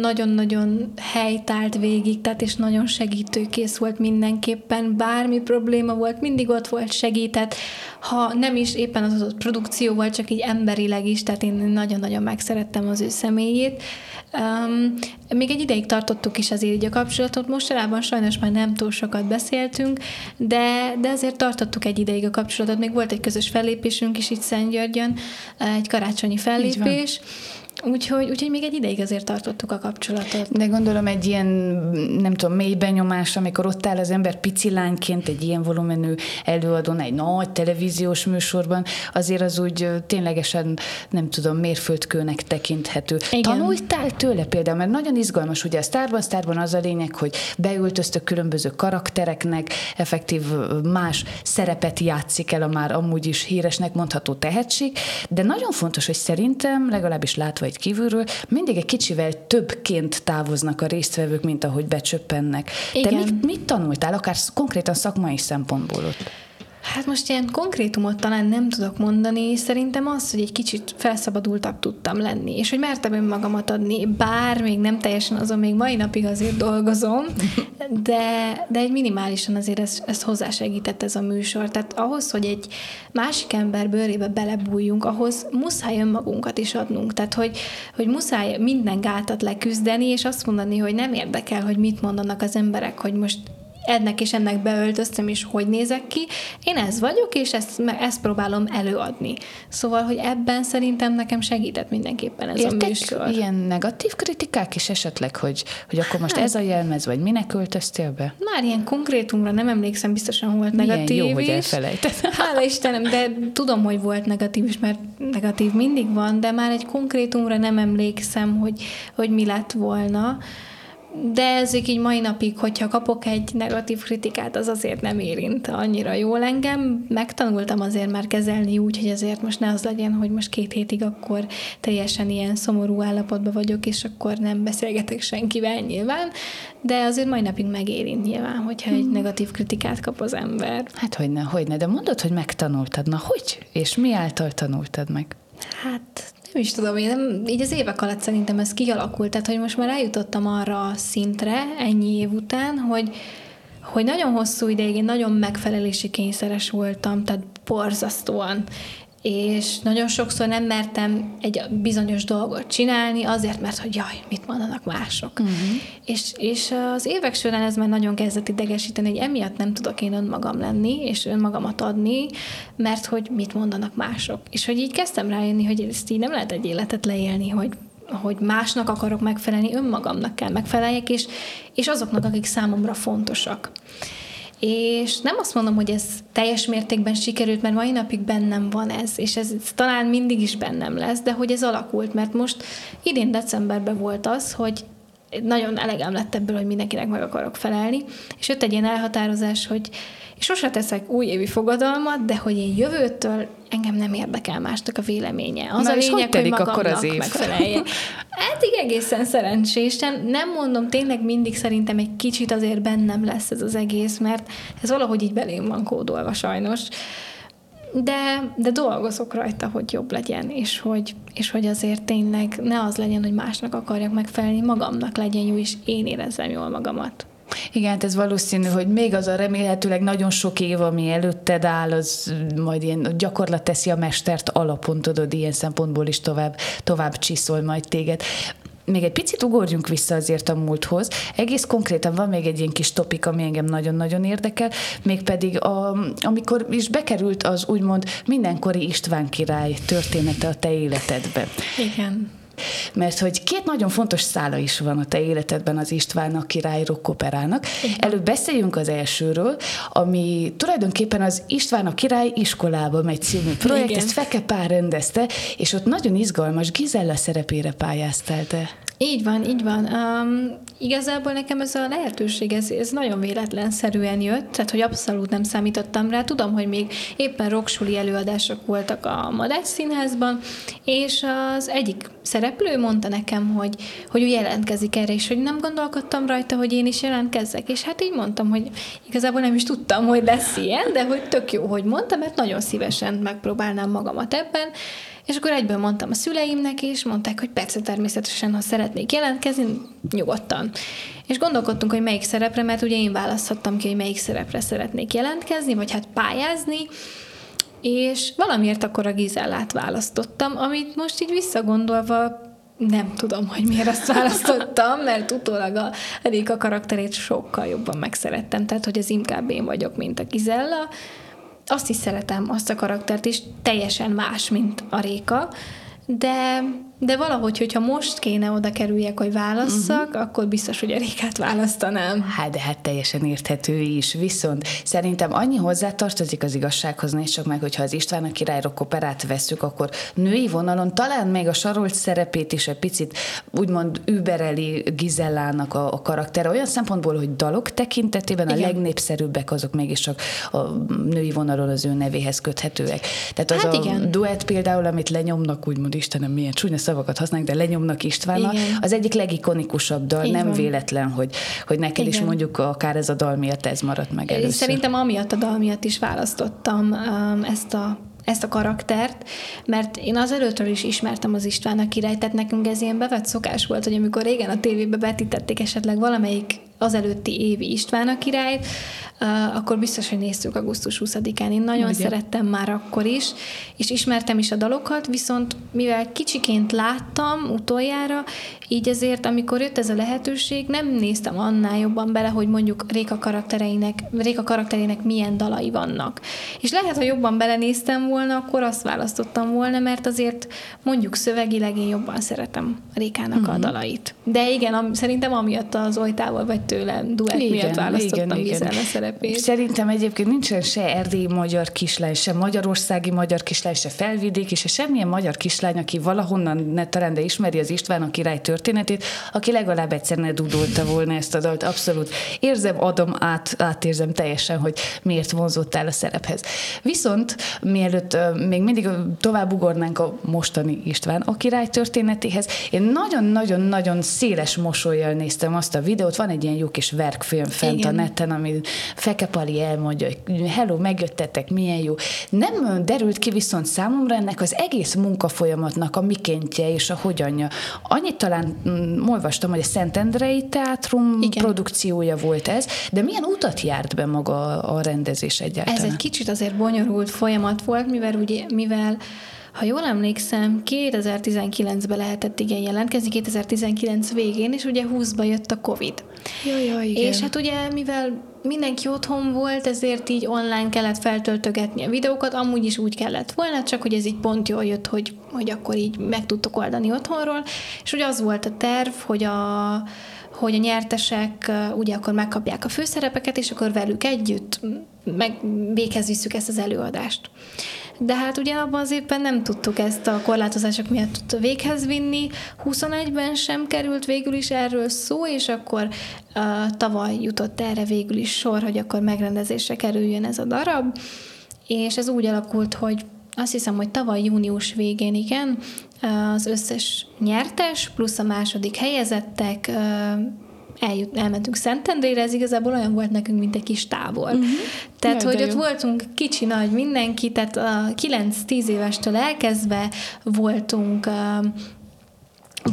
Nagyon-nagyon helytált végig, tehát és nagyon segítőkész volt mindenképpen, bármi probléma volt, mindig ott volt, segített, ha nem is éppen az adott produkcióval, csak így emberileg is, tehát én nagyon-nagyon megszerettem az ő személyét. Um, még egy ideig tartottuk is azért így a kapcsolatot, mostanában sajnos már nem túl sokat beszéltünk, de, de azért tartottuk egy ideig a kapcsolatot, még volt egy közös fellépésünk is itt Szentgyörgyön, egy karácsonyi fellépés, Úgyhogy, úgyhogy még egy ideig azért tartottuk a kapcsolatot. De gondolom egy ilyen, nem tudom, mély benyomás, amikor ott áll az ember pici lányként egy ilyen volumenű előadón, egy nagy televíziós műsorban, azért az úgy ténylegesen, nem tudom, mérföldkőnek tekinthető. Igen. Tanultál tőle például, mert nagyon izgalmas, ugye a Starban, Starban az a lényeg, hogy beültöztök különböző karaktereknek, effektív más szerepet játszik el a már amúgy is híresnek mondható tehetség, de nagyon fontos, hogy szerintem, legalábbis látva egy kívülről, mindig egy kicsivel többként távoznak a résztvevők, mint ahogy becsöppennek. Igen. Te mit, mit tanultál, akár konkrétan szakmai szempontból ott? Hát most ilyen konkrétumot talán nem tudok mondani, szerintem az, hogy egy kicsit felszabadultak tudtam lenni, és hogy mertem önmagamat adni, bár még nem teljesen azon, még mai napig azért dolgozom, de, de egy minimálisan azért ez, ez hozzásegített ez a műsor. Tehát ahhoz, hogy egy másik ember bőrébe belebújjunk, ahhoz muszáj önmagunkat is adnunk. Tehát, hogy, hogy muszáj minden gátat leküzdeni, és azt mondani, hogy nem érdekel, hogy mit mondanak az emberek, hogy most ennek és ennek beöltöztem, és hogy nézek ki. Én ez vagyok, és ezt, ezt próbálom előadni. Szóval, hogy ebben szerintem nekem segített mindenképpen ez Értek a műsor. ilyen negatív kritikák is esetleg, hogy, hogy akkor most hát, ez a jelmez, vagy minek öltöztél be? Már ilyen konkrétumra nem emlékszem, biztosan volt Milyen negatív jó, is. hogy elfelejtettem. Hála Istenem, de tudom, hogy volt negatív is, mert negatív mindig van, de már egy konkrétumra nem emlékszem, hogy, hogy mi lett volna de ezek így mai napig, hogyha kapok egy negatív kritikát, az azért nem érint annyira jól engem. Megtanultam azért már kezelni úgy, hogy azért most ne az legyen, hogy most két hétig akkor teljesen ilyen szomorú állapotban vagyok, és akkor nem beszélgetek senkivel nyilván, de azért mai napig megérint nyilván, hogyha egy hmm. negatív kritikát kap az ember. Hát hogyne, hogyne, de mondod, hogy megtanultad. Na hogy? És mi által tanultad meg? Hát nem is tudom, én nem, így az évek alatt szerintem ez kialakult, tehát hogy most már eljutottam arra a szintre ennyi év után, hogy, hogy nagyon hosszú ideig én nagyon megfelelési kényszeres voltam, tehát borzasztóan és nagyon sokszor nem mertem egy bizonyos dolgot csinálni, azért, mert hogy jaj, mit mondanak mások. Uh-huh. És, és az évek során ez már nagyon kezdett idegesíteni, hogy emiatt nem tudok én önmagam lenni, és önmagamat adni, mert hogy mit mondanak mások. És hogy így kezdtem rájönni, hogy ezt így nem lehet egy életet leélni, hogy hogy másnak akarok megfelelni, önmagamnak kell megfeleljek, és, és azoknak, akik számomra fontosak. És nem azt mondom, hogy ez teljes mértékben sikerült, mert mai napig bennem van ez, és ez talán mindig is bennem lesz, de hogy ez alakult, mert most idén decemberben volt az, hogy nagyon elegem lett ebből, hogy mindenkinek meg akarok felelni, és jött egy ilyen elhatározás, hogy és sose teszek újévi fogadalmat, de hogy én jövőtől engem nem érdekel másnak a véleménye. Az Na, a lényeg, hogy, hogy magamnak akkor az év? megfelelje. Eddig egészen szerencsésen. Nem mondom, tényleg mindig szerintem egy kicsit azért bennem lesz ez az egész, mert ez valahogy így belém van kódolva sajnos. De, de dolgozok rajta, hogy jobb legyen, és hogy, és hogy azért tényleg ne az legyen, hogy másnak akarjak megfelelni, magamnak legyen jó, és én érezzem jól magamat. Igen, hát ez valószínű, hogy még az a remélhetőleg nagyon sok év, ami előtted áll, az majd ilyen gyakorlat teszi a mestert alapon, tudod, ilyen szempontból is tovább, tovább csiszol majd téged még egy picit ugorjunk vissza azért a múlthoz. Egész konkrétan van még egy ilyen kis topik, ami engem nagyon-nagyon érdekel, mégpedig a, amikor is bekerült az úgymond mindenkori István király története a te életedbe. Igen. Mert hogy két nagyon fontos szála is van a te életedben az István a király rockoperának. Előbb beszéljünk az elsőről, ami tulajdonképpen az István a király iskolába megy című projekt, Igen. ezt Feke Pár rendezte, és ott nagyon izgalmas Gizella szerepére pályáztál te. Így van, így van. Um, igazából nekem ez a lehetőség, ez, ez nagyon véletlenszerűen jött, tehát hogy abszolút nem számítottam rá. Tudom, hogy még éppen roksuli előadások voltak a Madács Színházban, és az egyik szereplő mondta nekem, hogy, hogy ő jelentkezik erre, és hogy nem gondolkodtam rajta, hogy én is jelentkezzek. És hát így mondtam, hogy igazából nem is tudtam, hogy lesz ilyen, de hogy tök jó, hogy mondtam, mert nagyon szívesen megpróbálnám magamat ebben. És akkor egyből mondtam a szüleimnek, és mondták, hogy persze természetesen, ha szeretnék jelentkezni, nyugodtan. És gondolkodtunk, hogy melyik szerepre, mert ugye én választhattam ki, hogy melyik szerepre szeretnék jelentkezni, vagy hát pályázni, és valamiért akkor a Gizellát választottam, amit most így visszagondolva nem tudom, hogy miért azt választottam, mert utólag a Réka karakterét sokkal jobban megszerettem, tehát hogy ez inkább én vagyok, mint a Gizella. Azt is szeretem, azt a karaktert is, teljesen más, mint a Réka, de de valahogy, hogyha most kéne oda kerüljek, hogy válasszak, uh-huh. akkor biztos, hogy a Rékát választanám. Hát, de hát teljesen érthető is. Viszont szerintem annyi hozzátartozik az igazsághoz, nézd csak meg, hogyha az István a királyrok operát veszük, akkor női vonalon talán még a sarolt szerepét is egy picit úgymond übereli Gizellának a, a karaktere. Olyan szempontból, hogy dalok tekintetében Igen. a legnépszerűbbek azok mégis csak a női vonalon az ő nevéhez köthetőek. Tehát az hát a igen. duett például, amit lenyomnak, úgymond Istenem, milyen csúnya szavakat használnak, de lenyomnak Istvánnal, Igen. az egyik legikonikusabb dal, Így nem van. véletlen, hogy, hogy neked Igen. is mondjuk akár ez a dal miatt ez maradt meg először. Szerintem amiatt a dal miatt is választottam um, ezt a ezt a karaktert, mert én az előttről is ismertem az István a királyt, tehát nekünk ez ilyen bevett szokás volt, hogy amikor régen a tévébe betítették esetleg valamelyik az előtti évi István a királyt, akkor biztos, hogy néztük augusztus 20-án. Én nagyon Ugye? szerettem már akkor is, és ismertem is a dalokat, viszont mivel kicsiként láttam utoljára, így ezért, amikor jött ez a lehetőség, nem néztem annál jobban bele, hogy mondjuk Réka karaktereinek, Réka karakterének milyen dalai vannak. És lehet, ha jobban belenéztem volna, akkor azt választottam volna, mert azért mondjuk szövegileg én jobban szeretem Rékának uh-huh. a mhm. dalait. De igen, am, szerintem amiatt az Ojtával vagy tőle duett igen, miatt választottam igen, igen. szerepét. Szerintem egyébként nincsen se erdélyi magyar kislány, se magyarországi magyar kislány, se felvidéki, se semmilyen magyar kislány, aki valahonnan ne talán, de ismeri az István a király történetét, aki legalább egyszer ne dudolta volna ezt a dalt. Abszolút érzem, adom át, átérzem teljesen, hogy miért vonzottál a szerephez. Viszont mielőtt még mindig tovább ugornánk a mostani István a király történetéhez, én nagyon-nagyon-nagyon széles mosolyjal néztem azt a videót, van egy ilyen jó kis verkfilm fent Igen. a neten, ami Fekepali elmondja, hogy hello, megjöttetek, milyen jó. Nem derült ki viszont számomra ennek az egész munkafolyamatnak a mikéntje és a hogyanja. Annyit talán mm, olvastam, hogy a Szentendrei Teátrum Igen. produkciója volt ez, de milyen utat járt be maga a rendezés egyáltalán? Ez egy kicsit azért bonyolult folyamat volt, mivel, ugye, mivel ha jól emlékszem, 2019-ben lehetett igen jelentkezni, 2019 végén, és ugye 20-ba jött a Covid. Jaj, jaj, igen. És hát ugye, mivel mindenki otthon volt, ezért így online kellett feltöltögetni a videókat, amúgy is úgy kellett volna, csak hogy ez így pont jól jött, hogy, hogy akkor így meg tudtok oldani otthonról, és ugye az volt a terv, hogy a hogy a nyertesek ugye akkor megkapják a főszerepeket, és akkor velük együtt meg véghez visszük ezt az előadást. De hát ugye abban az évben nem tudtuk ezt a korlátozások miatt véghez vinni. 21-ben sem került végül is erről szó, és akkor uh, tavaly jutott erre végül is sor, hogy akkor megrendezésre kerüljön ez a darab. És ez úgy alakult, hogy azt hiszem, hogy tavaly június végén, igen, az összes nyertes plusz a második helyezettek eljut, elmentünk Szentendrére, ez igazából olyan volt nekünk, mint egy kis tábor. Uh-huh. Tehát, Jaj, hogy ott jó. voltunk kicsi, nagy mindenki, tehát a 9-10 évestől elkezdve voltunk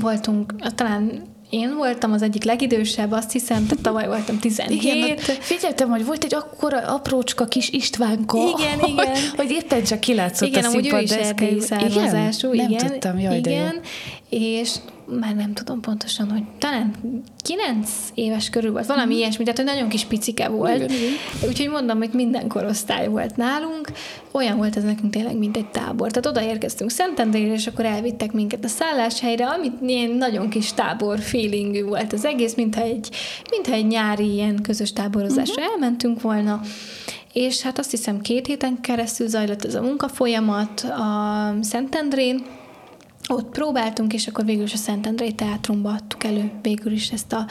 voltunk, talán én voltam az egyik legidősebb, azt hiszem, tehát tavaly voltam 17. Igen, figyeltem, hogy volt egy akkora aprócska kis Istvánka, igen, hogy, igen. hogy éppen csak kilátszott igen, a színpad ő is erdélyi származású. Igen, nem tudtam, jaj, igen, de jó. és már nem tudom pontosan, hogy talán kilenc éves körül volt, valami mm. ilyesmi, tehát hogy nagyon kis picike volt. Igen, igen. Úgyhogy mondom, hogy minden korosztály volt nálunk, olyan volt ez nekünk tényleg, mint egy tábor. Tehát oda érkeztünk Szentendrére, és akkor elvittek minket a szálláshelyre, amit ilyen nagyon kis tábor feelingű volt az egész, mintha egy, mintha egy nyári ilyen közös táborozásra uh-huh. elmentünk volna. És hát azt hiszem két héten keresztül zajlott ez a munkafolyamat a Szentendrén, ott próbáltunk, és akkor végül is a Szentendrei Teátrumba adtuk elő végül is ezt a,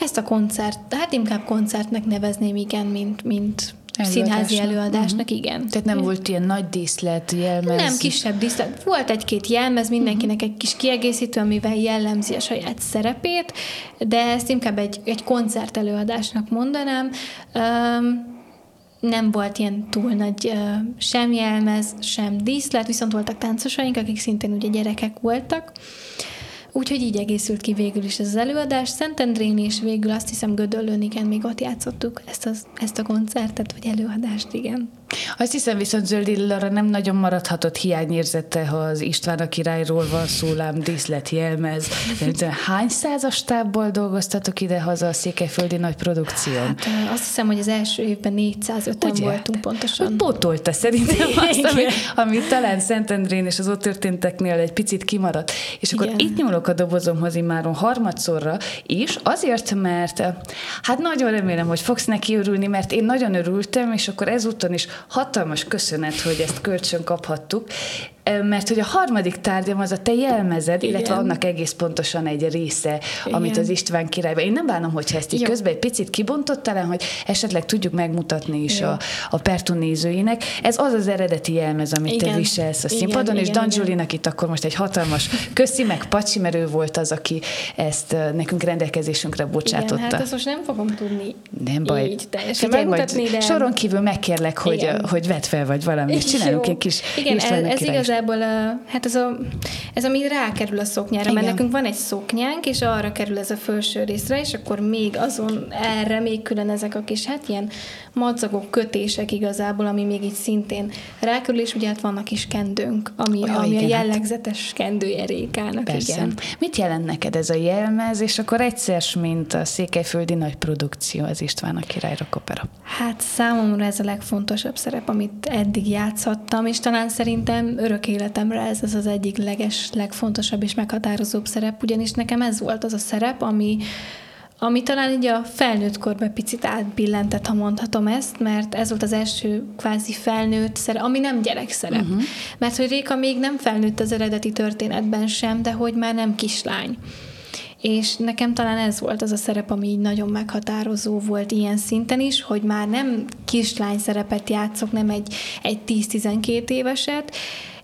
ezt a koncert, hát inkább koncertnek nevezném, igen, mint, mint színházi előadásnak, uh-huh. igen. Tehát nem volt ilyen nagy díszlet, jelmez? Nem, kisebb díszlet. Volt egy-két jelmez, mindenkinek egy kis kiegészítő, amivel jellemzi a saját szerepét, de ezt inkább egy, egy koncert előadásnak mondanám. Um, nem volt ilyen túl nagy sem jelmez, sem díszlet, viszont voltak táncosaink, akik szintén ugye gyerekek voltak. Úgyhogy így egészült ki végül is ez az előadás. Szentendrén és végül azt hiszem Gödöllőn, igen, még ott játszottuk ezt, az, ezt a koncertet, vagy előadást, igen. Azt hiszem viszont Zöldillara nem nagyon maradhatott hiányérzete, ha az István a királyról van szó, lám díszlet, jelmez. Hány százas tábból dolgoztatok ide-haza a székelyföldi nagy produkción? Hát, azt hiszem, hogy az első évben 405-en voltunk pontosan. Hogy pótolta szerintem azt, ami, ami talán Szentendrén és az ott történteknél egy picit kimaradt. És akkor Igen. itt nyúlok a dobozomhoz immáron harmadszorra is, azért, mert hát nagyon remélem, hogy fogsz neki örülni, mert én nagyon örültem, és akkor ezúton is hatalmas köszönet, hogy ezt kölcsön kaphattuk, mert hogy a harmadik tárgyam az a te jelmezed, Igen. illetve annak egész pontosan egy része, Igen. amit az István királyban. Én nem bánom, hogyha ezt így Jó. közben egy picit kibontott talán, hogy esetleg tudjuk megmutatni is a, a Pertu nézőinek. Ez az az eredeti jelmez, amit Igen. te viselsz a színpadon, Igen, és Dan Julinak itt akkor most egy hatalmas köszi, meg Pacsi, mert ő volt az, aki ezt nekünk rendelkezésünkre bocsátotta. Igen, hát ezt most nem fogom tudni nem baj. így teljesen Figyelj, megmutatni, de... Soron kívül megkérlek, hogy, hogy vedd fel, vagy valami, és csinálunk egy kis Igen, ez, ez igazán igazából a, hát ez, a, ez ami rákerül a szoknyára, Igen. mert nekünk van egy szoknyánk, és arra kerül ez a felső részre, és akkor még azon erre még külön ezek a kis, hát ilyen madzagok, kötések igazából, ami még így szintén rákerül, és ugye hát vannak is kendőnk, ami, oh, ami igen, a hát jellegzetes kendője Rékának. Persze. Igen. Mit jelent neked ez a jelmez, és akkor egyszer, mint a Székelyföldi nagy produkció, az István a királyra opera? Hát számomra ez a legfontosabb szerep, amit eddig játszhattam, és talán szerintem örök életemre ez az az egyik leges, legfontosabb és meghatározóbb szerep, ugyanis nekem ez volt az a szerep, ami ami talán így a felnőtt korban picit átbillentett, ha mondhatom ezt, mert ez volt az első kvázi felnőtt szerep, ami nem gyerekszerep. Uh-huh. Mert hogy Réka még nem felnőtt az eredeti történetben sem, de hogy már nem kislány. És nekem talán ez volt az a szerep, ami így nagyon meghatározó volt ilyen szinten is, hogy már nem kislány szerepet játszok, nem egy, egy 10-12 éveset,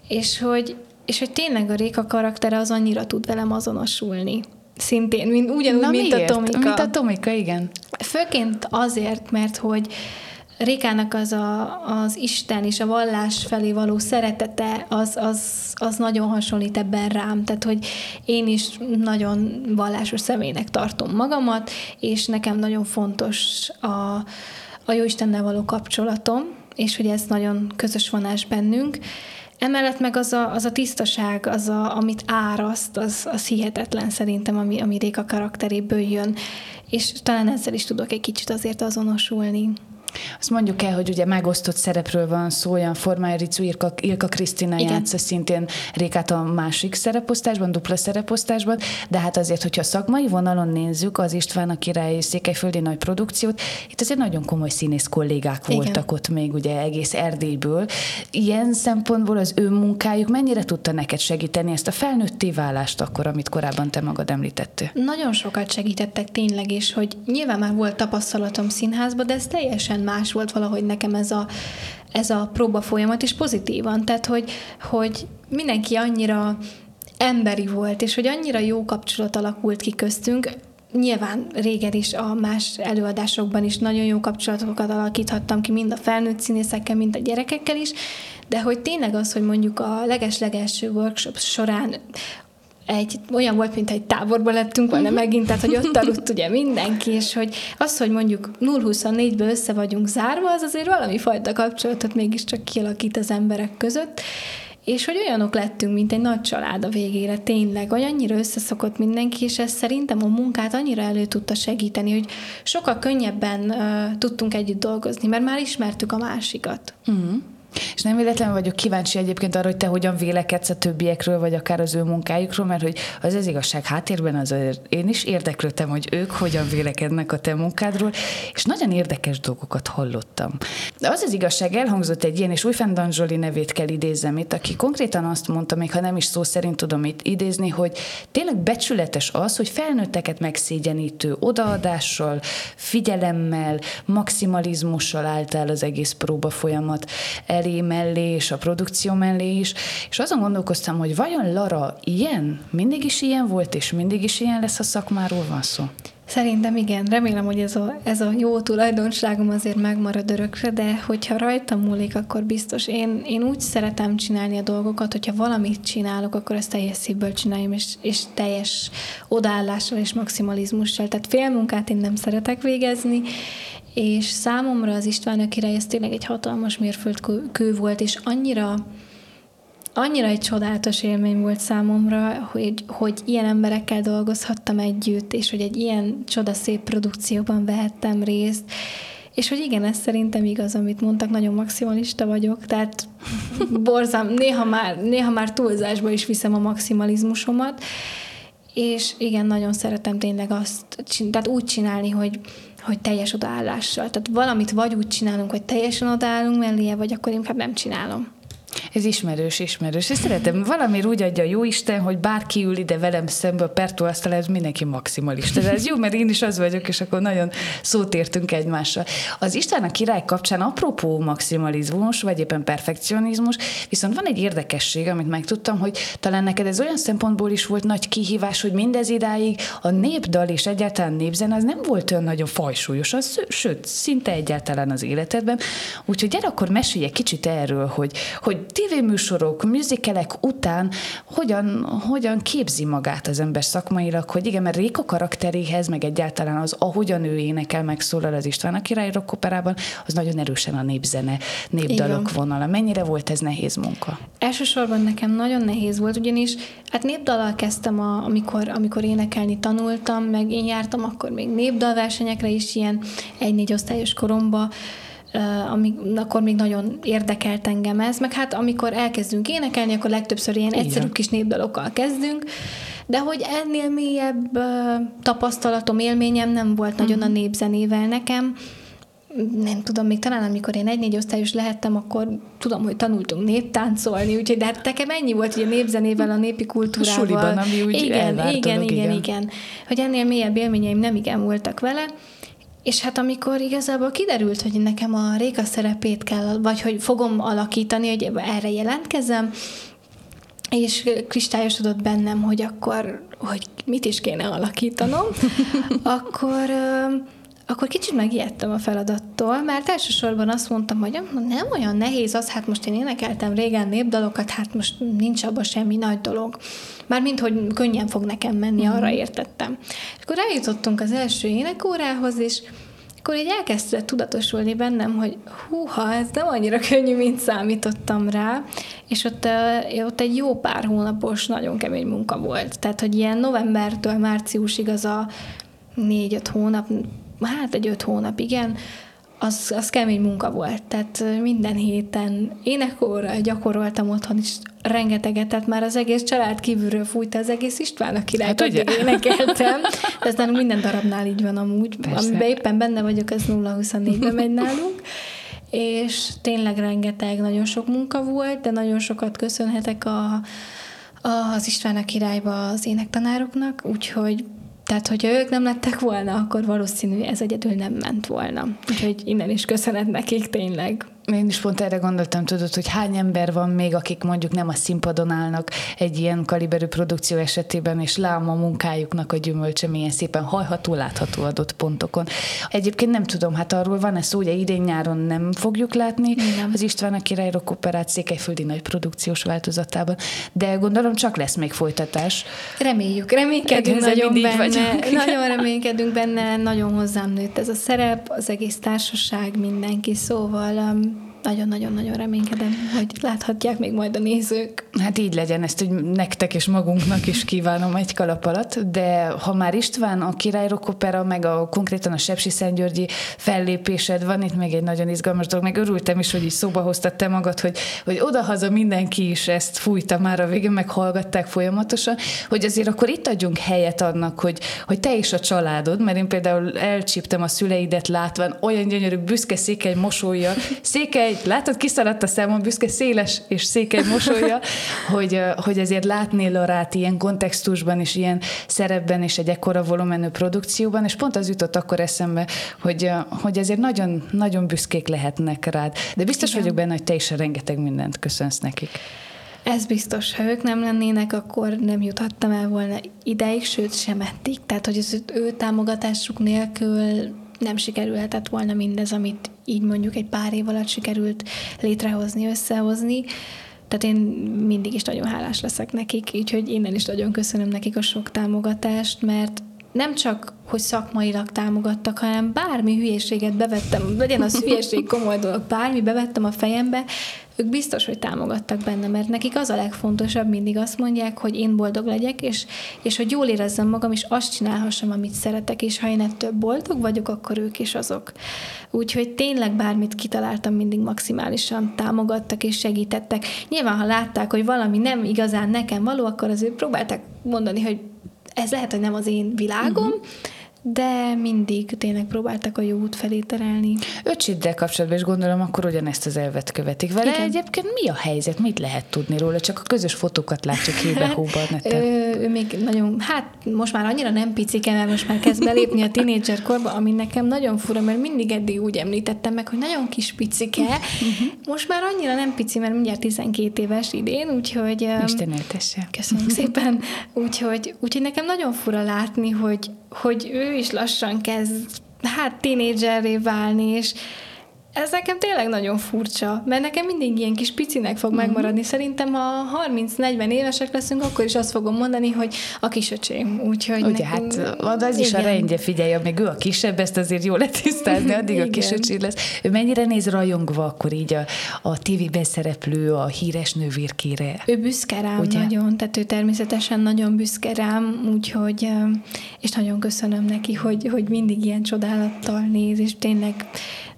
és hogy, és hogy tényleg a Réka karaktere az annyira tud velem azonosulni. Szintén, mint, ugyanúgy, Na mint miért? a Tomika. Mint a Tomika, igen. Főként azért, mert hogy Rékának az a, az Isten és a vallás felé való szeretete, az, az, az nagyon hasonlít ebben rám. Tehát, hogy én is nagyon vallásos személynek tartom magamat, és nekem nagyon fontos a, a Jóistennel való kapcsolatom, és hogy ez nagyon közös vonás bennünk. Emellett meg az a, az a tisztaság, az a, amit áraszt, az, az hihetetlen szerintem, ami, ami Réka karakteréből jön, és talán ezzel is tudok egy kicsit azért azonosulni. Azt mondjuk el, hogy ugye megosztott szerepről van szó, olyan formája Ricu Ilka, Ilka Krisztina játsza szintén Rékát a másik szereposztásban, dupla szereposztásban, de hát azért, hogyha szakmai vonalon nézzük az István a király székelyföldi nagy produkciót, itt azért nagyon komoly színész kollégák voltak Igen. ott még ugye egész Erdélyből. Ilyen szempontból az ő munkájuk mennyire tudta neked segíteni ezt a felnőtté válást akkor, amit korábban te magad említettél? Nagyon sokat segítettek tényleg, és hogy nyilván már volt tapasztalatom színházban, de ez teljesen más volt valahogy nekem ez a, ez a próba folyamat, és pozitívan. Tehát, hogy, hogy mindenki annyira emberi volt, és hogy annyira jó kapcsolat alakult ki köztünk, Nyilván régen is a más előadásokban is nagyon jó kapcsolatokat alakíthattam ki, mind a felnőtt színészekkel, mind a gyerekekkel is, de hogy tényleg az, hogy mondjuk a leges-legelső workshop során egy, olyan volt, mint egy táborban lettünk volna uh-huh. megint, tehát hogy ott aludt ugye mindenki, és hogy az, hogy mondjuk 0-24-ben össze vagyunk zárva, az azért valami fajta kapcsolatot mégiscsak kialakít az emberek között, és hogy olyanok lettünk, mint egy nagy család a végére, tényleg, hogy annyira összeszokott mindenki, és ez szerintem a munkát annyira elő tudta segíteni, hogy sokkal könnyebben uh, tudtunk együtt dolgozni, mert már ismertük a másikat. Uh-huh. És nem véletlenül vagyok kíváncsi egyébként arra, hogy te hogyan vélekedsz a többiekről, vagy akár az ő munkájukról, mert hogy az az igazság háttérben az én is érdeklődtem, hogy ők hogyan vélekednek a te munkádról, és nagyon érdekes dolgokat hallottam. De az az igazság, elhangzott egy ilyen, és Újfend Zsoli nevét kell idézzem itt, aki konkrétan azt mondta, még ha nem is szó szerint tudom itt idézni, hogy tényleg becsületes az, hogy felnőtteket megszégyenítő odaadással, figyelemmel, maximalizmussal álltál az egész próba folyamat el elé, mellé, és a produkció mellé is, és azon gondolkoztam, hogy vajon Lara ilyen? Mindig is ilyen volt, és mindig is ilyen lesz, a szakmáról van szó? Szerintem igen, remélem, hogy ez a, ez a jó tulajdonságom azért megmarad örökre, de hogyha rajtam múlik, akkor biztos. Én, én úgy szeretem csinálni a dolgokat, hogyha valamit csinálok, akkor ezt teljes szívből csináljam, és, és teljes odaállással és maximalizmussal. Tehát félmunkát én nem szeretek végezni, és számomra az István király ez tényleg egy hatalmas mérföldkő volt, és annyira annyira egy csodálatos élmény volt számomra, hogy, hogy ilyen emberekkel dolgozhattam együtt, és hogy egy ilyen csodaszép produkcióban vehettem részt, és hogy igen, ez szerintem igaz, amit mondtak, nagyon maximalista vagyok, tehát borzam, néha már, néha már túlzásba is viszem a maximalizmusomat, és igen, nagyon szeretem tényleg azt, tehát úgy csinálni, hogy, hogy teljes odaállással. Tehát valamit vagy úgy csinálunk, hogy teljesen odaállunk melléje, vagy akkor inkább nem csinálom. Ez ismerős, ismerős. És szeretem, valamiért úgy adja a jó Isten, hogy bárki ül ide velem szembe a Pertó asztal, ez mindenki maximalista. De ez jó, mert én is az vagyok, és akkor nagyon szót értünk egymással. Az Isten a király kapcsán apropó maximalizmus, vagy éppen perfekcionizmus, viszont van egy érdekesség, amit megtudtam, hogy talán neked ez olyan szempontból is volt nagy kihívás, hogy mindez idáig a népdal és egyáltalán népzen az nem volt olyan nagyon fajsúlyos, az, sőt, szinte egyáltalán az életedben. Úgyhogy gyere akkor mesélj egy kicsit erről, hogy, hogy tévéműsorok, műzikelek után hogyan, hogyan képzi magát az ember szakmailag, hogy igen, mert Réka karakteréhez, meg egyáltalán az, ahogyan ő énekel, megszólal az István a király operában, az nagyon erősen a népzene, népdalok vonala. Mennyire volt ez nehéz munka? Elsősorban nekem nagyon nehéz volt, ugyanis hát népdallal kezdtem, a, amikor, amikor énekelni tanultam, meg én jártam akkor még népdalversenyekre is, ilyen egy-négy osztályos koromba, amik, akkor még nagyon érdekelt engem ez, meg hát amikor elkezdünk énekelni, akkor legtöbbször ilyen egyszerű kis népdalokkal kezdünk, de hogy ennél mélyebb tapasztalatom, élményem nem volt uh-huh. nagyon a mhm. népzenével nekem, nem tudom, még talán amikor én egy-négy osztályos lehettem, akkor tudom, hogy tanultunk néptáncolni, úgyhogy de hát nekem ennyi volt, hogy a népzenével, a népi kultúrával. A suliban, ami úgy igen, igen, igen, igen, igen. Hogy ennél mélyebb élményeim nem igen voltak vele, és hát amikor igazából kiderült, hogy nekem a Réka szerepét kell, vagy hogy fogom alakítani, hogy erre jelentkezem, és kristályosodott bennem, hogy akkor, hogy mit is kéne alakítanom, akkor akkor kicsit megijedtem a feladattól, mert elsősorban azt mondtam, hogy nem olyan nehéz az, hát most én énekeltem régen népdalokat, hát most nincs abban semmi nagy dolog. Mármint, hogy könnyen fog nekem menni, mm. arra értettem. És akkor eljutottunk az első énekórához, és akkor így elkezdte tudatosulni bennem, hogy húha, ez nem annyira könnyű, mint számítottam rá, és ott, ott egy jó pár hónapos, nagyon kemény munka volt. Tehát, hogy ilyen novembertől márciusig az a négy-öt hónap, hát egy öt hónap, igen, az, az kemény munka volt. Tehát minden héten énekóra gyakoroltam otthon is rengeteget, tehát már az egész család kívülről fújt az egész István, aki hát ugye? énekeltem. De ez nálunk minden darabnál így van amúgy. Persze. Amiben éppen benne vagyok, ez 0-24-ben megy nálunk. És tényleg rengeteg, nagyon sok munka volt, de nagyon sokat köszönhetek a, az István a királyba az énektanároknak, úgyhogy tehát, hogyha ők nem lettek volna, akkor valószínű ez egyedül nem ment volna. Úgyhogy innen is köszönet nekik tényleg. Én is pont erre gondoltam, tudod, hogy hány ember van még, akik mondjuk nem a színpadon állnak egy ilyen kaliberű produkció esetében, és lám a munkájuknak a gyümölcse milyen szépen hajható, látható adott pontokon. Egyébként nem tudom, hát arról van-e szó, ugye idén nyáron nem fogjuk látni nem. az István a király rock operát székelyföldi nagy produkciós változatában, de gondolom csak lesz még folytatás. Reméljük, reménykedünk nagyon benne. Vagy. Nagyon reménykedünk benne, nagyon hozzám nőtt ez a szerep, az egész társaság, mindenki, szóval um, nagyon-nagyon-nagyon reménykedem, hogy láthatják még majd a nézők. Hát így legyen, ezt hogy nektek és magunknak is kívánom egy kalap alatt, de ha már István, a Király Opera, meg a konkrétan a Sepsi Szentgyörgyi fellépésed van, itt még egy nagyon izgalmas dolog, meg örültem is, hogy így szóba hoztad te magad, hogy, hogy odahaza mindenki is ezt fújta már a végén, meg hallgatták folyamatosan, hogy azért akkor itt adjunk helyet annak, hogy, hogy te is a családod, mert én például elcsíptem a szüleidet látván, olyan gyönyörű, büszke székely mosolya, székely egy, látod, kiszaladt a számon büszke széles és székely mosolya, hogy, hogy ezért látni Lorát ilyen kontextusban és ilyen szerepben és egy ekkora volumenű produkcióban, és pont az jutott akkor eszembe, hogy, hogy ezért nagyon, nagyon büszkék lehetnek rád. De biztos Igen. vagyok benne, hogy te is rengeteg mindent köszönsz nekik. Ez biztos, ha ők nem lennének, akkor nem juthattam el volna ideig, sőt sem eddig. Tehát, hogy az ő támogatásuk nélkül nem sikerülhetett volna mindez, amit így mondjuk egy pár év alatt sikerült létrehozni, összehozni. Tehát én mindig is nagyon hálás leszek nekik, úgyhogy innen is nagyon köszönöm nekik a sok támogatást, mert nem csak, hogy szakmailag támogattak, hanem bármi hülyeséget bevettem, legyen az hülyeség, komoly dolog, bármi bevettem a fejembe, ők biztos, hogy támogattak benne, mert nekik az a legfontosabb, mindig azt mondják, hogy én boldog legyek, és, és hogy jól érezzem magam, és azt csinálhassam, amit szeretek, és ha én ettől boldog vagyok, akkor ők is azok. Úgyhogy tényleg bármit kitaláltam, mindig maximálisan támogattak és segítettek. Nyilván, ha látták, hogy valami nem igazán nekem való, akkor azért próbálták mondani, hogy ez lehet, hogy nem az én világom, uh-huh de mindig tényleg próbáltak a jó út felé terelni. Öcsiddel kapcsolatban is gondolom, akkor ugyanezt az elvet követik vele. Igen. Egyébként mi a helyzet? Mit lehet tudni róla? Csak a közös fotókat látjuk hébe hóba ő, ő még nagyon, hát most már annyira nem picike, mert most már kezd belépni a tinédzser korba, ami nekem nagyon fura, mert mindig eddig úgy említettem meg, hogy nagyon kis picike. Mhm. most már annyira nem pici, mert mindjárt 12 éves idén, úgyhogy... Isten éltesse. Köszönöm szépen. Úgyhogy, úgyhogy nekem nagyon fura látni, hogy, hogy ő is lassan kezd hát tínédzserré válni, és ez nekem tényleg nagyon furcsa, mert nekem mindig ilyen kis picinek fog uh-huh. megmaradni. Szerintem, ha 30-40 évesek leszünk, akkor is azt fogom mondani, hogy a kisöcsém. Úgyhogy Ugye, nekünk, hát az is igen. a rendje, figyelj, még ő a kisebb, ezt azért jól letisztázni, addig a kisöcsém lesz. Ő mennyire néz rajongva akkor így a, a tévében szereplő, a híres nővérkére? Ő büszke rám Ugye? nagyon, tehát ő természetesen nagyon büszke rám, úgyhogy, és nagyon köszönöm neki, hogy, hogy mindig ilyen csodálattal néz, és tényleg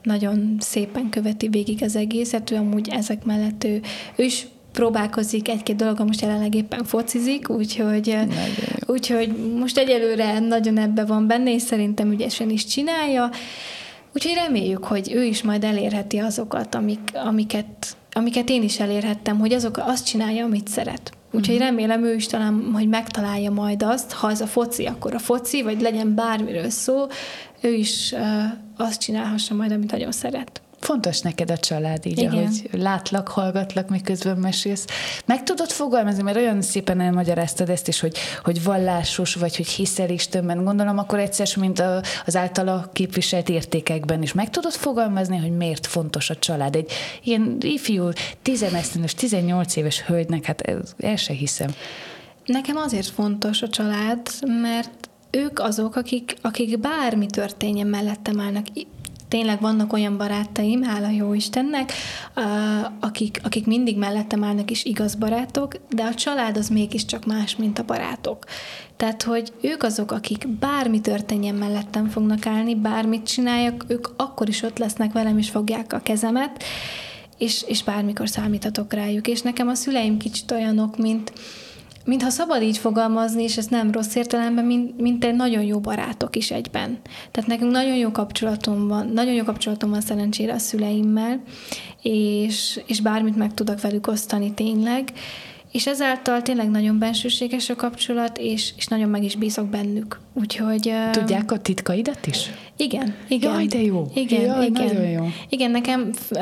nagyon szépen követi végig az egészet, ő amúgy ezek mellett ő, ő is próbálkozik egy-két dolog, most jelenleg éppen focizik, úgyhogy, úgyhogy most egyelőre nagyon ebbe van benne, és szerintem ügyesen is csinálja. Úgyhogy reméljük, hogy ő is majd elérheti azokat, amik, amiket, amiket én is elérhettem, hogy azok azt csinálja, amit szeret. Úgyhogy uh-huh. remélem ő is talán, hogy megtalálja majd azt, ha ez a foci, akkor a foci, vagy legyen bármiről szó, ő is azt csinálhassa majd, amit nagyon szeret. Fontos neked a család, így, Igen. ahogy látlak, hallgatlak, miközben mesélsz. Meg tudod fogalmazni, mert olyan szépen elmagyaráztad ezt is, hogy, hogy vallásos vagy, hogy hiszel Istenben, gondolom, akkor egyszer, mint a, az általa képviselt értékekben is. Meg tudod fogalmazni, hogy miért fontos a család? Egy ilyen ifjú, 11 18 éves hölgynek, hát ez, el se hiszem. Nekem azért fontos a család, mert ők azok, akik, akik bármi történjen mellettem állnak. Tényleg vannak olyan barátaim, hála jó Istennek, akik, akik mindig mellettem állnak és igaz barátok, de a család az mégiscsak más, mint a barátok. Tehát, hogy ők azok, akik bármi történjen mellettem fognak állni, bármit csináljak, ők akkor is ott lesznek velem, és fogják a kezemet, és, és bármikor számíthatok rájuk. És nekem a szüleim kicsit olyanok, mint, mintha szabad így fogalmazni, és ez nem rossz értelemben, mint, mint egy nagyon jó barátok is egyben. Tehát nekünk nagyon jó kapcsolatom van, nagyon jó kapcsolatom van szerencsére a szüleimmel, és, és bármit meg tudok velük osztani tényleg, és ezáltal tényleg nagyon bensőséges a kapcsolat, és, és nagyon meg is bízok bennük. Úgyhogy... Tudják a titkaidat is? igen, igen. Jaj, de jó. Igen, Jaj, igen. nagyon jó. Igen, nekem uh,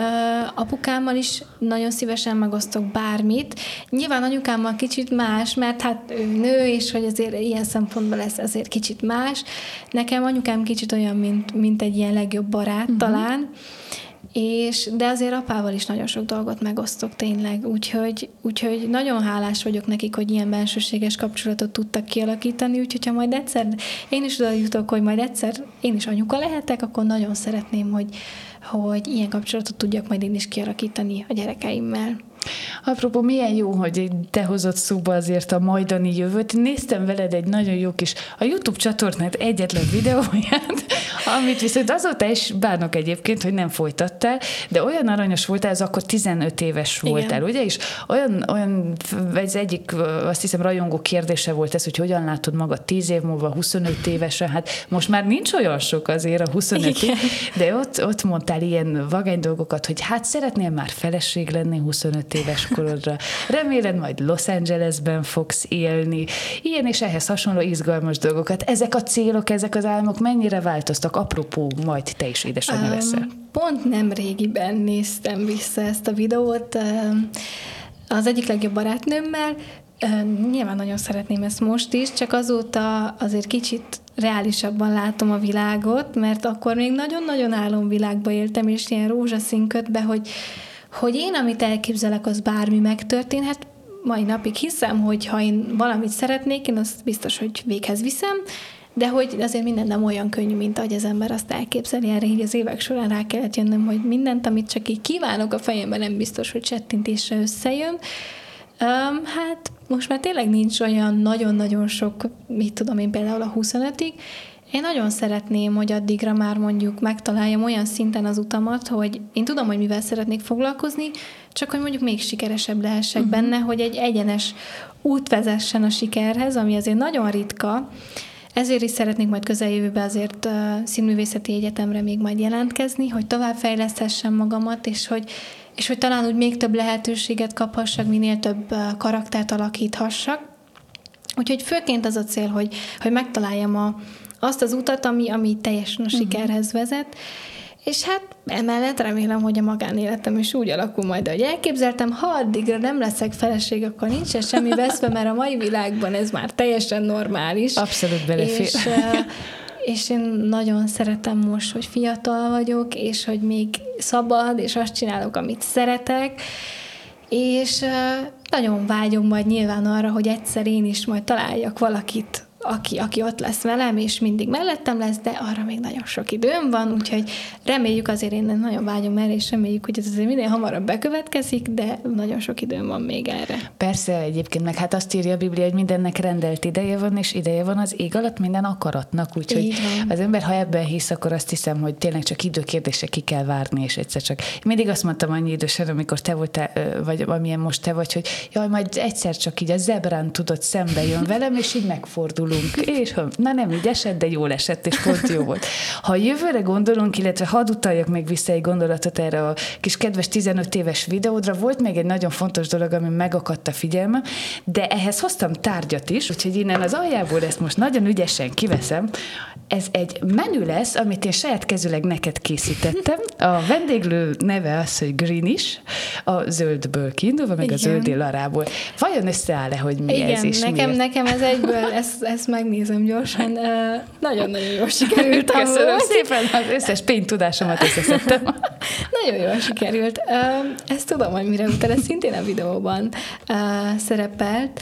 apukámmal is nagyon szívesen megosztok bármit. Nyilván anyukámmal kicsit más, mert hát ő nő, és hogy azért ilyen szempontból lesz azért kicsit más. Nekem anyukám kicsit olyan, mint, mint egy ilyen legjobb barát uh-huh. talán. És, de azért apával is nagyon sok dolgot megosztok tényleg, úgyhogy, úgyhogy nagyon hálás vagyok nekik, hogy ilyen bensőséges kapcsolatot tudtak kialakítani, úgyhogy ha majd egyszer én is oda jutok, hogy majd egyszer én is anyuka lehetek, akkor nagyon szeretném, hogy, hogy ilyen kapcsolatot tudjak majd én is kialakítani a gyerekeimmel. Apropó, milyen jó, hogy te hozott szóba azért a majdani jövőt. Néztem veled egy nagyon jó kis, a YouTube csatornát egyetlen videóját, amit viszont azóta is bánok egyébként, hogy nem folytattál, de olyan aranyos voltál, ez akkor 15 éves Igen. voltál, ugye? És olyan, olyan, ez egyik, azt hiszem, rajongó kérdése volt ez, hogy hogyan látod magad 10 év múlva, 25 évesen, hát most már nincs olyan sok azért a 25 év, Igen. de ott, ott mondtál ilyen vagány dolgokat, hogy hát szeretnél már feleség lenni 25 éves korodra. Reméled majd Los Angelesben fogsz élni. Ilyen és ehhez hasonló izgalmas dolgokat. Ezek a célok, ezek az álmok mennyire változtak? Apropó, majd te is édesanyja leszel. Pont nem régiben néztem vissza ezt a videót az egyik legjobb barátnőmmel. Nyilván nagyon szeretném ezt most is, csak azóta azért kicsit reálisabban látom a világot, mert akkor még nagyon-nagyon álomvilágba éltem, és ilyen rózsaszín ködbe, hogy, hogy én, amit elképzelek, az bármi megtörténhet, mai napig hiszem, hogy ha én valamit szeretnék, én azt biztos, hogy véghez viszem, de hogy azért minden nem olyan könnyű, mint ahogy az ember azt elképzeli. Erre így az évek során rá kellett jönnöm, hogy mindent, amit csak így kívánok a fejemben, nem biztos, hogy csettintésre összejön. Um, hát most már tényleg nincs olyan nagyon-nagyon sok, mit tudom én például a 25-ig, én nagyon szeretném, hogy addigra már mondjuk megtaláljam olyan szinten az utamat, hogy én tudom, hogy mivel szeretnék foglalkozni, csak hogy mondjuk még sikeresebb lehessek uh-huh. benne, hogy egy egyenes út vezessen a sikerhez, ami azért nagyon ritka. Ezért is szeretnék majd közeljövőben azért uh, színművészeti egyetemre még majd jelentkezni, hogy továbbfejleszthessem magamat, és hogy, és hogy talán úgy még több lehetőséget kaphassak, minél több uh, karaktert alakíthassak. Úgyhogy főként az a cél, hogy, hogy megtaláljam a, azt az utat, ami, ami teljesen a sikerhez vezet, és hát emellett remélem, hogy a magánéletem is úgy alakul majd, ahogy elképzeltem. Ha addigra nem leszek feleség, akkor nincsen semmi veszve, mert a mai világban ez már teljesen normális. Abszolút belefér. És, és én nagyon szeretem most, hogy fiatal vagyok, és hogy még szabad, és azt csinálok, amit szeretek, és nagyon vágyom majd nyilván arra, hogy egyszer én is majd találjak valakit, aki, aki ott lesz velem, és mindig mellettem lesz, de arra még nagyon sok időm van, úgyhogy reméljük azért én nagyon vágyom erre, és reméljük, hogy ez azért minél hamarabb bekövetkezik, de nagyon sok időm van még erre. Persze, egyébként meg hát azt írja a Biblia, hogy mindennek rendelt ideje van, és ideje van az ég alatt minden akaratnak, úgyhogy az ember, ha ebben hisz, akkor azt hiszem, hogy tényleg csak időkérdése ki kell várni, és egyszer csak. Mindig azt mondtam annyi idősen, amikor te voltál, vagy amilyen most te vagy, hogy jaj, majd egyszer csak így a zebrán tudod szembe jön velem, és így megfordulunk. Gondolunk, és ha, na nem így esett, de jól esett, és pont jó volt. Ha a jövőre gondolunk, illetve hadd utaljak még vissza egy gondolatot erre a kis kedves 15 éves videódra, volt még egy nagyon fontos dolog, ami megakadt a figyelmem, de ehhez hoztam tárgyat is, úgyhogy innen az aljából ezt most nagyon ügyesen kiveszem. Ez egy menü lesz, amit én saját kezüleg neked készítettem. A vendéglő neve az, hogy Green is, a zöldből kiindulva, meg Igen. a zöldi larából. Vajon összeáll-e, hogy mi Igen, ez és nekem, miért? nekem ez egyből, ezt, ezt megnézem gyorsan. Nagyon-nagyon jól sikerült. Köszönöm szépen, az összes péntudásomat összeszedtem. Nagyon jól sikerült. Ezt tudom, hogy mire utal, ez szintén a videóban szerepelt.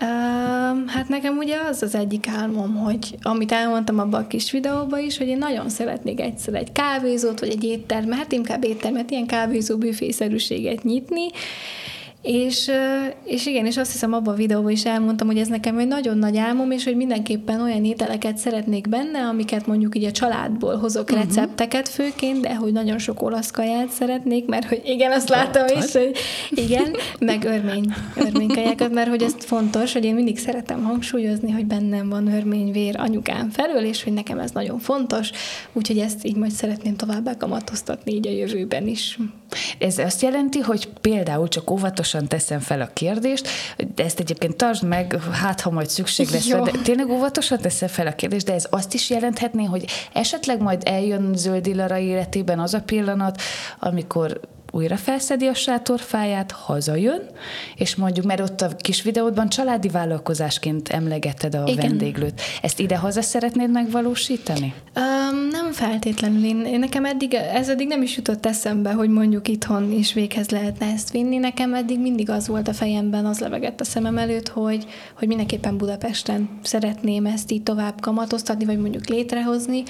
Uh, hát nekem ugye az az egyik álmom, hogy amit elmondtam abban a kis videóban is, hogy én nagyon szeretnék egyszer egy kávézót, vagy egy éttermet, hát inkább éttermet, ilyen kávézó büfészerűséget nyitni, és, és igen, és azt hiszem abban a videóban is elmondtam, hogy ez nekem egy nagyon nagy álmom, és hogy mindenképpen olyan ételeket szeretnék benne, amiket mondjuk így a családból hozok uh-huh. recepteket főként, de hogy nagyon sok olasz kaját szeretnék, mert hogy igen, azt látom is, hogy igen, meg örmény, örménykajákat, mert hogy ez fontos, hogy én mindig szeretem hangsúlyozni, hogy bennem van örményvér anyukám felől, és hogy nekem ez nagyon fontos, úgyhogy ezt így majd szeretném továbbá kamatoztatni így a jövőben is. Ez azt jelenti, hogy például csak óvatosan teszem fel a kérdést, de ezt egyébként tartsd meg, hát ha majd szükség lesz, de tényleg óvatosan teszem fel a kérdést, de ez azt is jelenthetné, hogy esetleg majd eljön Zöld Illara életében az a pillanat, amikor újra felszedi a sátorfáját, hazajön, és mondjuk, mert ott a kis videódban családi vállalkozásként emlegetted a Igen. vendéglőt. Ezt ide-haza szeretnéd megvalósítani? Um, nem feltétlenül. Én, én nekem eddig, ez eddig nem is jutott eszembe, hogy mondjuk itthon is véghez lehetne ezt vinni. Nekem eddig mindig az volt a fejemben, az levegett a szemem előtt, hogy, hogy mindenképpen Budapesten szeretném ezt így tovább kamatoztatni, vagy mondjuk létrehozni,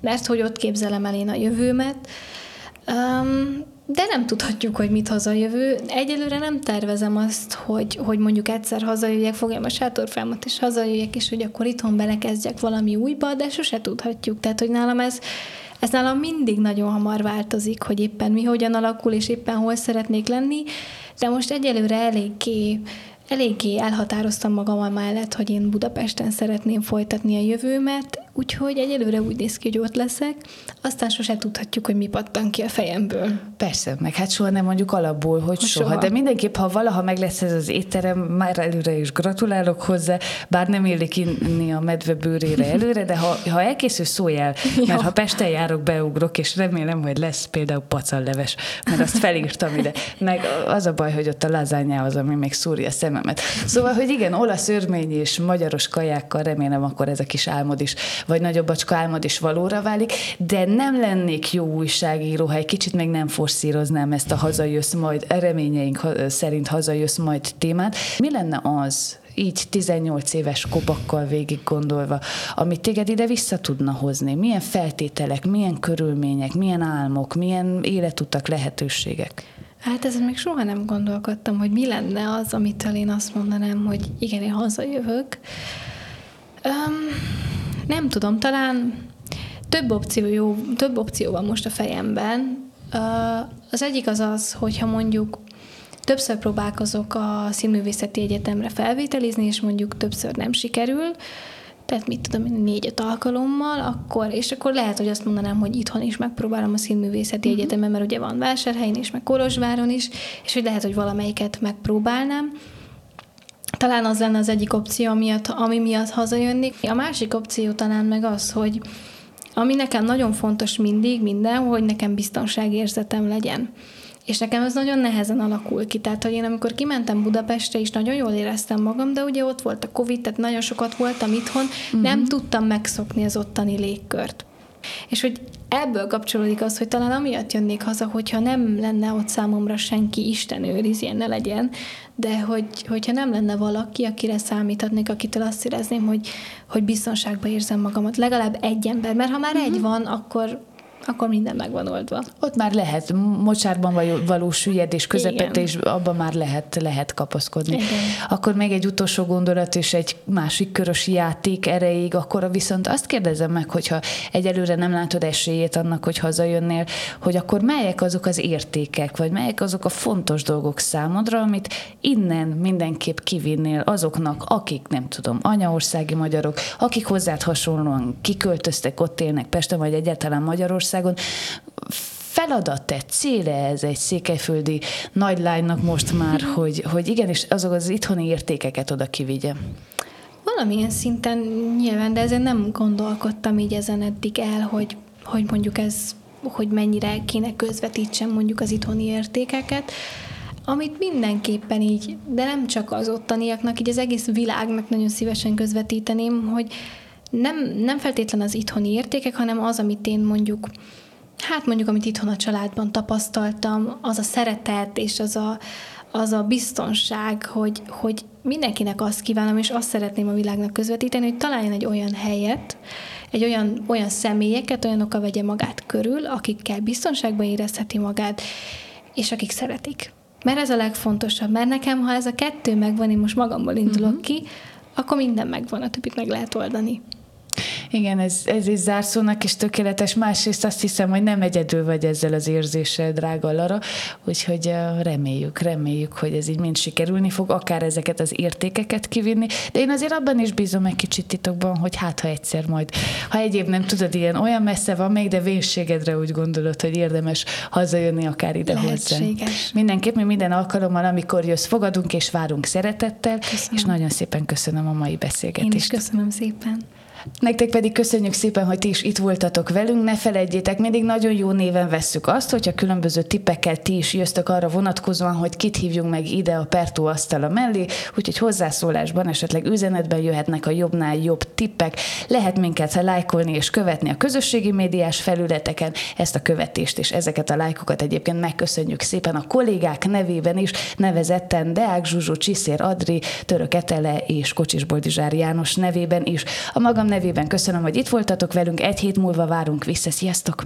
mert hogy ott képzelem el én a jövőmet. Um, de nem tudhatjuk, hogy mit hoz a jövő. Egyelőre nem tervezem azt, hogy, hogy mondjuk egyszer hazajöjjek, fogjam a sátorfámat, és hazajöjjek, és hogy akkor itthon belekezdjek valami újba, de sose tudhatjuk. Tehát, hogy nálam ez, ez nálam mindig nagyon hamar változik, hogy éppen mi hogyan alakul, és éppen hol szeretnék lenni, de most egyelőre eléggé eléggé elhatároztam magam mellett, hogy én Budapesten szeretném folytatni a jövőmet, úgyhogy egyelőre úgy néz ki, hogy ott leszek, aztán sose tudhatjuk, hogy mi pattan ki a fejemből. Persze, meg hát soha nem mondjuk alapból, hogy soha. soha. De mindenképp, ha valaha meg lesz ez az étterem, már előre is gratulálok hozzá, bár nem illik inni a medve bőrére előre, de ha, ha elkészül, szóljál, mert ha Pesten járok, beugrok, és remélem, hogy lesz például pacalleves, mert azt felírtam ide. Meg az a baj, hogy ott a lazányá az, ami még szúrja a szememet. Szóval, hogy igen, olasz, örmény és magyaros kajákkal remélem, akkor ez a kis álmod is, vagy nagyobb bacska álmod is valóra válik, de nem lennék jó újságíró, ha egy kicsit még nem forszíroznám ezt a hazajössz majd, reményeink szerint hazajössz majd témát. Mi lenne az, így 18 éves kopakkal végig gondolva, amit téged ide vissza tudna hozni? Milyen feltételek, milyen körülmények, milyen álmok, milyen életutak, lehetőségek? Hát ezen még soha nem gondolkodtam, hogy mi lenne az, amitől én azt mondanám, hogy igen, én hazajövök. Um, nem tudom, talán több opció, jó, több opció van most a fejemben. Az egyik az az, hogyha mondjuk többször próbálkozok a színművészeti egyetemre felvételizni, és mondjuk többször nem sikerül, tehát mit tudom, négy-öt alkalommal, akkor, és akkor lehet, hogy azt mondanám, hogy itthon is megpróbálom a színművészeti uh-huh. egyetemen, mert ugye van Vásárhelyen is, meg Kolozsváron is, és hogy lehet, hogy valamelyiket megpróbálnám. Talán az lenne az egyik opció, miatt, ami miatt hazajönnék. A másik opció talán meg az, hogy ami nekem nagyon fontos mindig, minden, hogy nekem biztonságérzetem legyen. És nekem ez nagyon nehezen alakul ki. Tehát, hogy én amikor kimentem Budapestre is nagyon jól éreztem magam, de ugye ott volt a Covid, tehát nagyon sokat voltam itthon, uh-huh. nem tudtam megszokni az ottani légkört. És hogy ebből kapcsolódik az, hogy talán amiatt jönnék haza, hogyha nem lenne ott számomra senki, Isten őriz, ilyen ne legyen, de hogy, hogyha nem lenne valaki, akire számíthatnék, akitől azt érezném, hogy, hogy biztonságban érzem magamat, legalább egy ember, mert ha már uh-huh. egy van, akkor akkor minden meg van oldva. Ott már lehet mocsárban való süllyedés közepette, és abban már lehet, lehet kapaszkodni. Igen. Akkor még egy utolsó gondolat, és egy másik körös játék erejéig, akkor viszont azt kérdezem meg, hogyha egyelőre nem látod esélyét annak, hogy hazajönnél, hogy akkor melyek azok az értékek, vagy melyek azok a fontos dolgok számodra, amit innen mindenképp kivinnél azoknak, akik, nem tudom, anyaországi magyarok, akik hozzád hasonlóan kiköltöztek, ott élnek Pesten, vagy egyáltalán Magyarország, Magyarországon feladat-e, céle ez egy székelyföldi nagylánynak most már, hogy, hogy igenis azok az itthoni értékeket oda kivigye? Valamilyen szinten nyilván, de ezen nem gondolkodtam így ezen eddig el, hogy, hogy mondjuk ez, hogy mennyire kéne közvetítsem mondjuk az itthoni értékeket, amit mindenképpen így, de nem csak az ottaniaknak, így az egész világnak nagyon szívesen közvetíteném, hogy, nem, nem feltétlen az itthoni értékek, hanem az, amit én mondjuk, hát mondjuk, amit itthon a családban tapasztaltam, az a szeretet és az a, az a biztonság, hogy, hogy mindenkinek azt kívánom, és azt szeretném a világnak közvetíteni, hogy találjon egy olyan helyet, egy olyan, olyan személyeket, olyanokkal vegye magát körül, akikkel biztonságban érezheti magát, és akik szeretik. Mert ez a legfontosabb. Mert nekem, ha ez a kettő megvan, én most magamból indulok uh-huh. ki, akkor minden megvan, a többit meg lehet oldani. Igen, ez, ez is zárszónak is tökéletes. Másrészt azt hiszem, hogy nem egyedül vagy ezzel az érzéssel, drága Lara, úgyhogy reméljük, reméljük, hogy ez így mind sikerülni fog, akár ezeket az értékeket kivinni, de én azért abban is bízom egy kicsit titokban, hogy hát ha egyszer majd, ha egyéb nem tudod, ilyen olyan messze van még, de vénségedre úgy gondolod, hogy érdemes hazajönni akár ide hozzá. Mindenképp mi minden alkalommal, amikor jössz, fogadunk és várunk szeretettel, köszönöm. és nagyon szépen köszönöm a mai beszélgetést. Én is köszönöm szépen. Nektek pedig köszönjük szépen, hogy ti is itt voltatok velünk. Ne felejtjétek, mindig nagyon jó néven vesszük azt, hogyha különböző tippekkel ti is jöztök arra vonatkozóan, hogy kit hívjunk meg ide a Pertó asztala mellé, úgyhogy hozzászólásban, esetleg üzenetben jöhetnek a jobbnál jobb tippek. Lehet minket lájkolni és követni a közösségi médiás felületeken. Ezt a követést és ezeket a lájkokat egyébként megköszönjük szépen a kollégák nevében is, nevezetten Deák Zsuzsó, Csiszér Adri, Török Etele és Kocsis Boldizsár János nevében is. A magam nevében köszönöm, hogy itt voltatok velünk, egy hét múlva várunk vissza, sziasztok!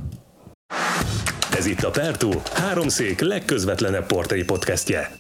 Ez itt a Pertú, háromszék legközvetlenebb portai podcastje.